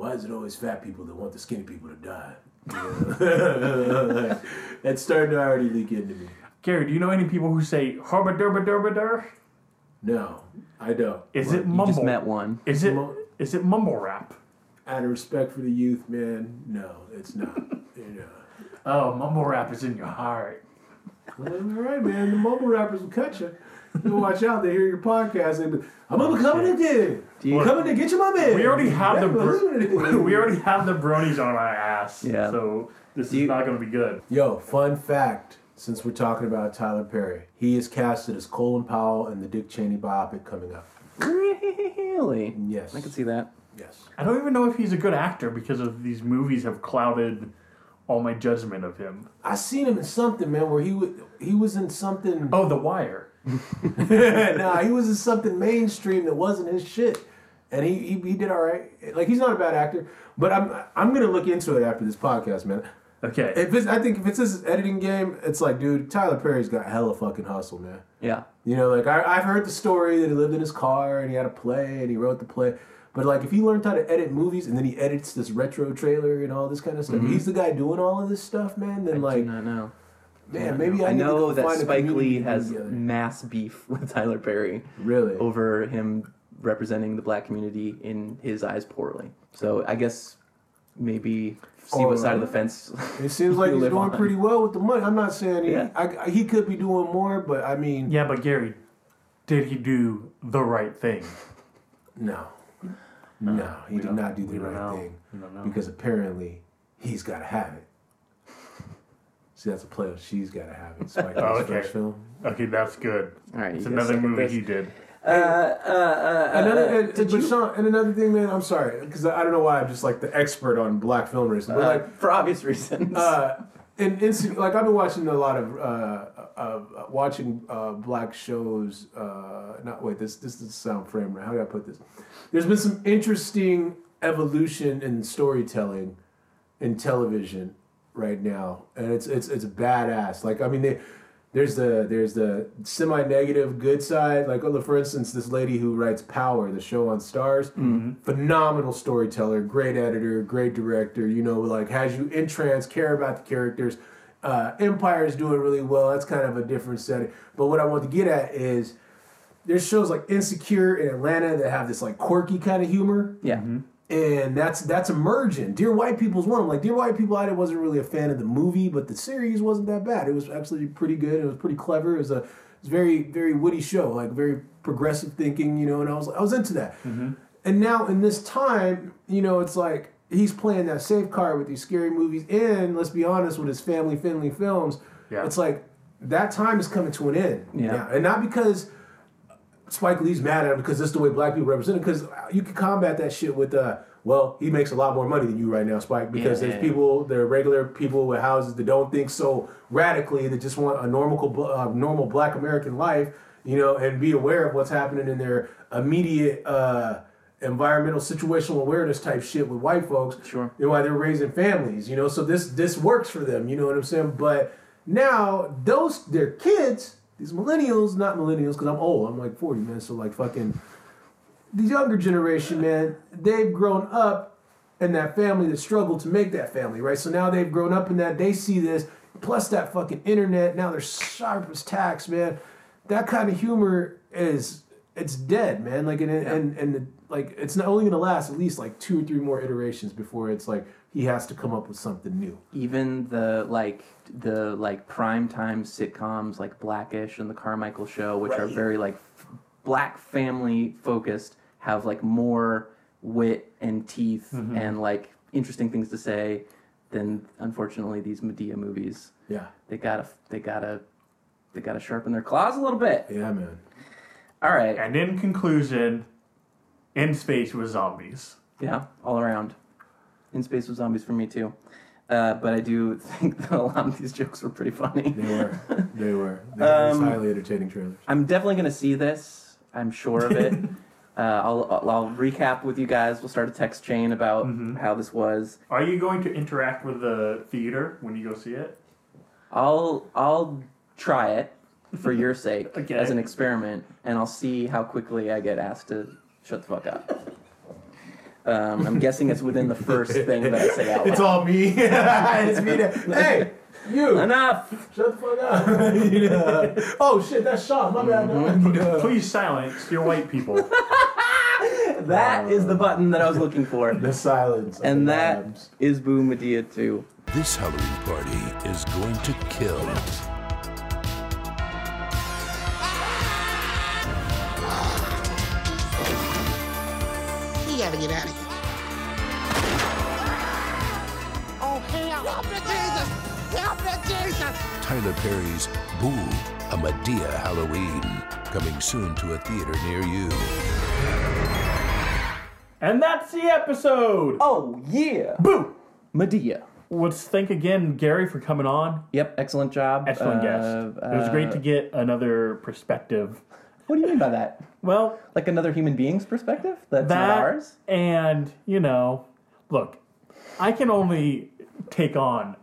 Why is it always fat people that want the skinny people to die? You? Like, [LAUGHS] that's starting to already leak into me. Gary, do you know any people who say "harbadurbadur"? No, I don't. Is it mumble? You mumble? just met one. Is it is it mumble rap? Out of respect for the youth, man, no, it's not. [LAUGHS] you know. Oh, mumble rap is in your heart. Well, all right, man. The mobile rappers will cut you. [LAUGHS] You watch out. They hear your podcast. They be, I'm gonna coming oh, in there. you- coming to get you, my man. We already [LAUGHS] have the Yeah, bro- [LAUGHS] we already have the bronies on our ass. Yeah. So this Do is not going to be good. Yo, fun fact. Since we're talking about Tyler Perry, he is casted as Colin Powell in the Dick Cheney biopic coming up. Really? Yes. I can see that. Yes. I don't even know if he's a good actor because of these movies have clouded all my judgment of him. I seen him in something, man, where he was he was in something. Oh, The Wire. [LAUGHS] nah, he was in something mainstream that wasn't his shit, and he, he he did all right. Like he's not a bad actor, but I'm I'm gonna look into it after this podcast, man. Okay. If it's, I think if it's this editing game, it's like, dude, Tyler Perry's got hella fucking hustle, man. Yeah. You know, like I, I've heard the story that he lived in his car and he had a play and he wrote the play. But like, if he learned how to edit movies and then he edits this retro trailer and all this kind of stuff, Mhm. he's the guy doing all of this stuff, man. Then I like, do not know. Man, maybe I, I need to know go that find Spike community Lee has together. Uh, mass beef [LAUGHS] with Tyler Perry really over him representing the black community in his eyes poorly. So I guess maybe see what side of the fence. It seems [LAUGHS] like he's doing on. pretty well with the money. I'm not saying he, Yeah. I, I- he could be doing more, but I mean, Yeah, but Gary, did he do the right thing? [LAUGHS] no, no, he did don't- do the right know. thing We don't know. because apparently he's got to have it. See, that's a play. on She's got to have it. Spike Lee's Oh, okay. first film. Okay, that's good. All right, It's another movie this. he did. Uh, uh, uh, Another, uh, and, did but you, Sean, and another thing, man. I'm sorry because I don't know why I'm just like the expert on black film racing, but uh, like, for obvious reasons. uh, in, in like I've been watching a lot of uh, uh, watching uh, black shows. Uh, not wait, this this doesn't sound frame right. How do I put this? There's been some interesting evolution in storytelling in television right now, and it's it's it's badass. Like I mean, they, there's the there's the semi-negative good side. Like for instance, this lady who writes Power, the show on Starz, phenomenal storyteller, great editor, great director. You know, like has you in trance, care about the characters. Uh, Empire is doing really well. That's kind of a different setting. But what I want to get at is there's shows like Insecure in Atlanta that have this like quirky kind of humor yeah. And that's that's emerging. Dear White People's one. I'm like Dear White People. I wasn't really a fan of the movie, but the series wasn't that bad. It was actually pretty good. It was pretty clever. It was a it's very very witty show, like very progressive thinking, you know. And I was I was into that. Mm-hmm. And now in this time, you know, it's like he's playing that safe card with these scary movies, and let's be honest, with his family friendly films, Yeah. it's like that time is coming to an end. Yeah. now. and not because. Spike Lee's mad at him because that's the way black people represent it. Because you can combat that shit with, uh, well, he makes a lot more money than you right now, Spike. Because Yeah, there's yeah. people, there are regular people with houses that don't think so radically, that just want a normal, uh, normal black American life, you know, and be aware of what's happening in their immediate uh, environmental situational awareness type shit with white folks. Sure. You know, why they're raising families, you know. So this this works for them, you know what I'm saying? But now those their kids, these millennials, not millennials, because I'm old, I'm like 40, man. So like fucking the younger generation, man, they've grown up in that family that struggled to make that family, right? So now they've grown up in that, they see this, plus that fucking internet. Now they're sharp as tacks, man. That kind of humor is it's dead, man. Like and and and like it's not only gonna last at least like two or three more iterations before it's like he has to come up with something new. Even the like the like prime time sitcoms like Blackish and the Carmichael Show, which are very like f- black family focused, have like more wit and teeth Mhm. and like interesting things to say than unfortunately these Madea movies. Yeah. They gotta they gotta they gotta sharpen their claws a little bit. Yeah, man. All right. And in conclusion, in space with zombies. Yeah, all around. In Space with Zombies for me too. Uh, but I do [LAUGHS] think that a lot of these jokes were pretty funny. They were. [LAUGHS] They were. They were Um, highly entertaining trailers. I'm definitely going to see this. I'm sure of it. [LAUGHS] uh, I'll, I'll, I'll recap with you guys. We'll start a text chain about how this was. Are you going to interact with the theater when you go see it? I'll I'll try it for your sake Okay. as an experiment, and I'll see how quickly I get asked to shut the fuck up. Um, I'm guessing it's within the first [LAUGHS] thing that I say out loud. It's all me. [LAUGHS] it's me. To, [LAUGHS] hey, you. Enough. Shut the fuck up. You know. Oh shit, that's Sean. My bad. no. You know. Please silence your white people. That is the button that I was looking for. The silence. And the that lambs. is Boo Madea 2. This Halloween party is going to kill. Gotta get out of here. Oh, hell. Help me, Jesus! Help me, Jesus! Tyler Perry's Boo, a Madea Halloween, coming soon to a theater near you. And that's the episode. Oh, yeah. Boo! Madea. Let's thank again Gary for coming on. Yep, excellent job. Excellent Uh, guest. It was great to uh, get another perspective. What do you mean by that? Well, Like another human being's perspective? That's that not ours? and you know, look, I can only take on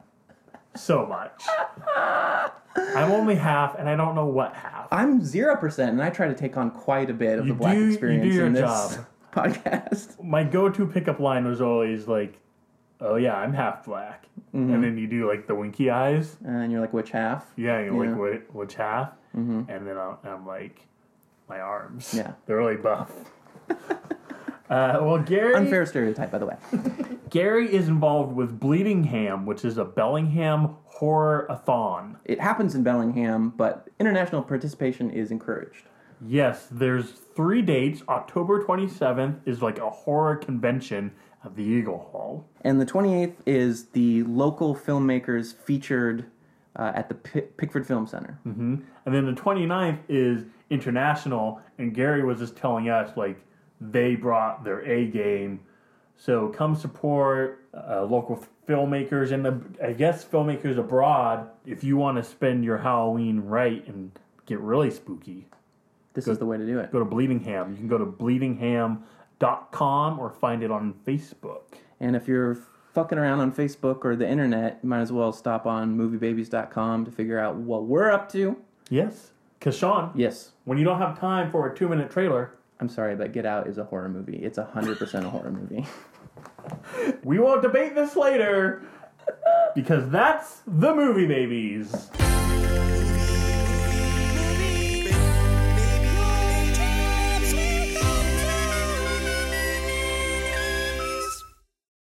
so much. [LAUGHS] I'm only half, and I don't know what half. I'm 0%, and I try to take on quite a bit of You the black do- you do experience your in this job. [LAUGHS] podcast. My go-to pickup line was always like, "Oh yeah, I'm half black," Mhm. and then you do like the winky eyes. And you're like, which half? Yeah, you're Yeah. like, "Which, half?" Mhm. And then I'm, I'm like, my arms. Yeah. they're really buff. [LAUGHS] uh, well, Gary. Unfair stereotype, by the way. [LAUGHS] Gary is involved with Bleedingham, which is a Bellingham horror-a-thon. It happens in Bellingham, but international participation is encouraged. Yes, there's three dates. October 27th is like a horror convention at the Eagle Hall. And the 28th is the local filmmakers featured uh, at the P- Pickford Film Center. hmm And then the 29th is international, and Gary was just telling us like they brought their A game. So come support uh, local filmmakers and the, I guess filmmakers abroad if you want to spend your Halloween right and get really spooky. This Go- is the way to do it. Go to Bleedingham. You can go to bleedingham.com or find it on Facebook. And if you're fucking around on Facebook or the internet, you might as well stop on moviebabies.com to figure out what we're up to. Yes. Because, Sean, Yes. when you don't have time for a two minute trailer, I'm sorry, but Get Out is a horror movie. It's 100% a horror movie. we won't debate this later because that's the movie babies.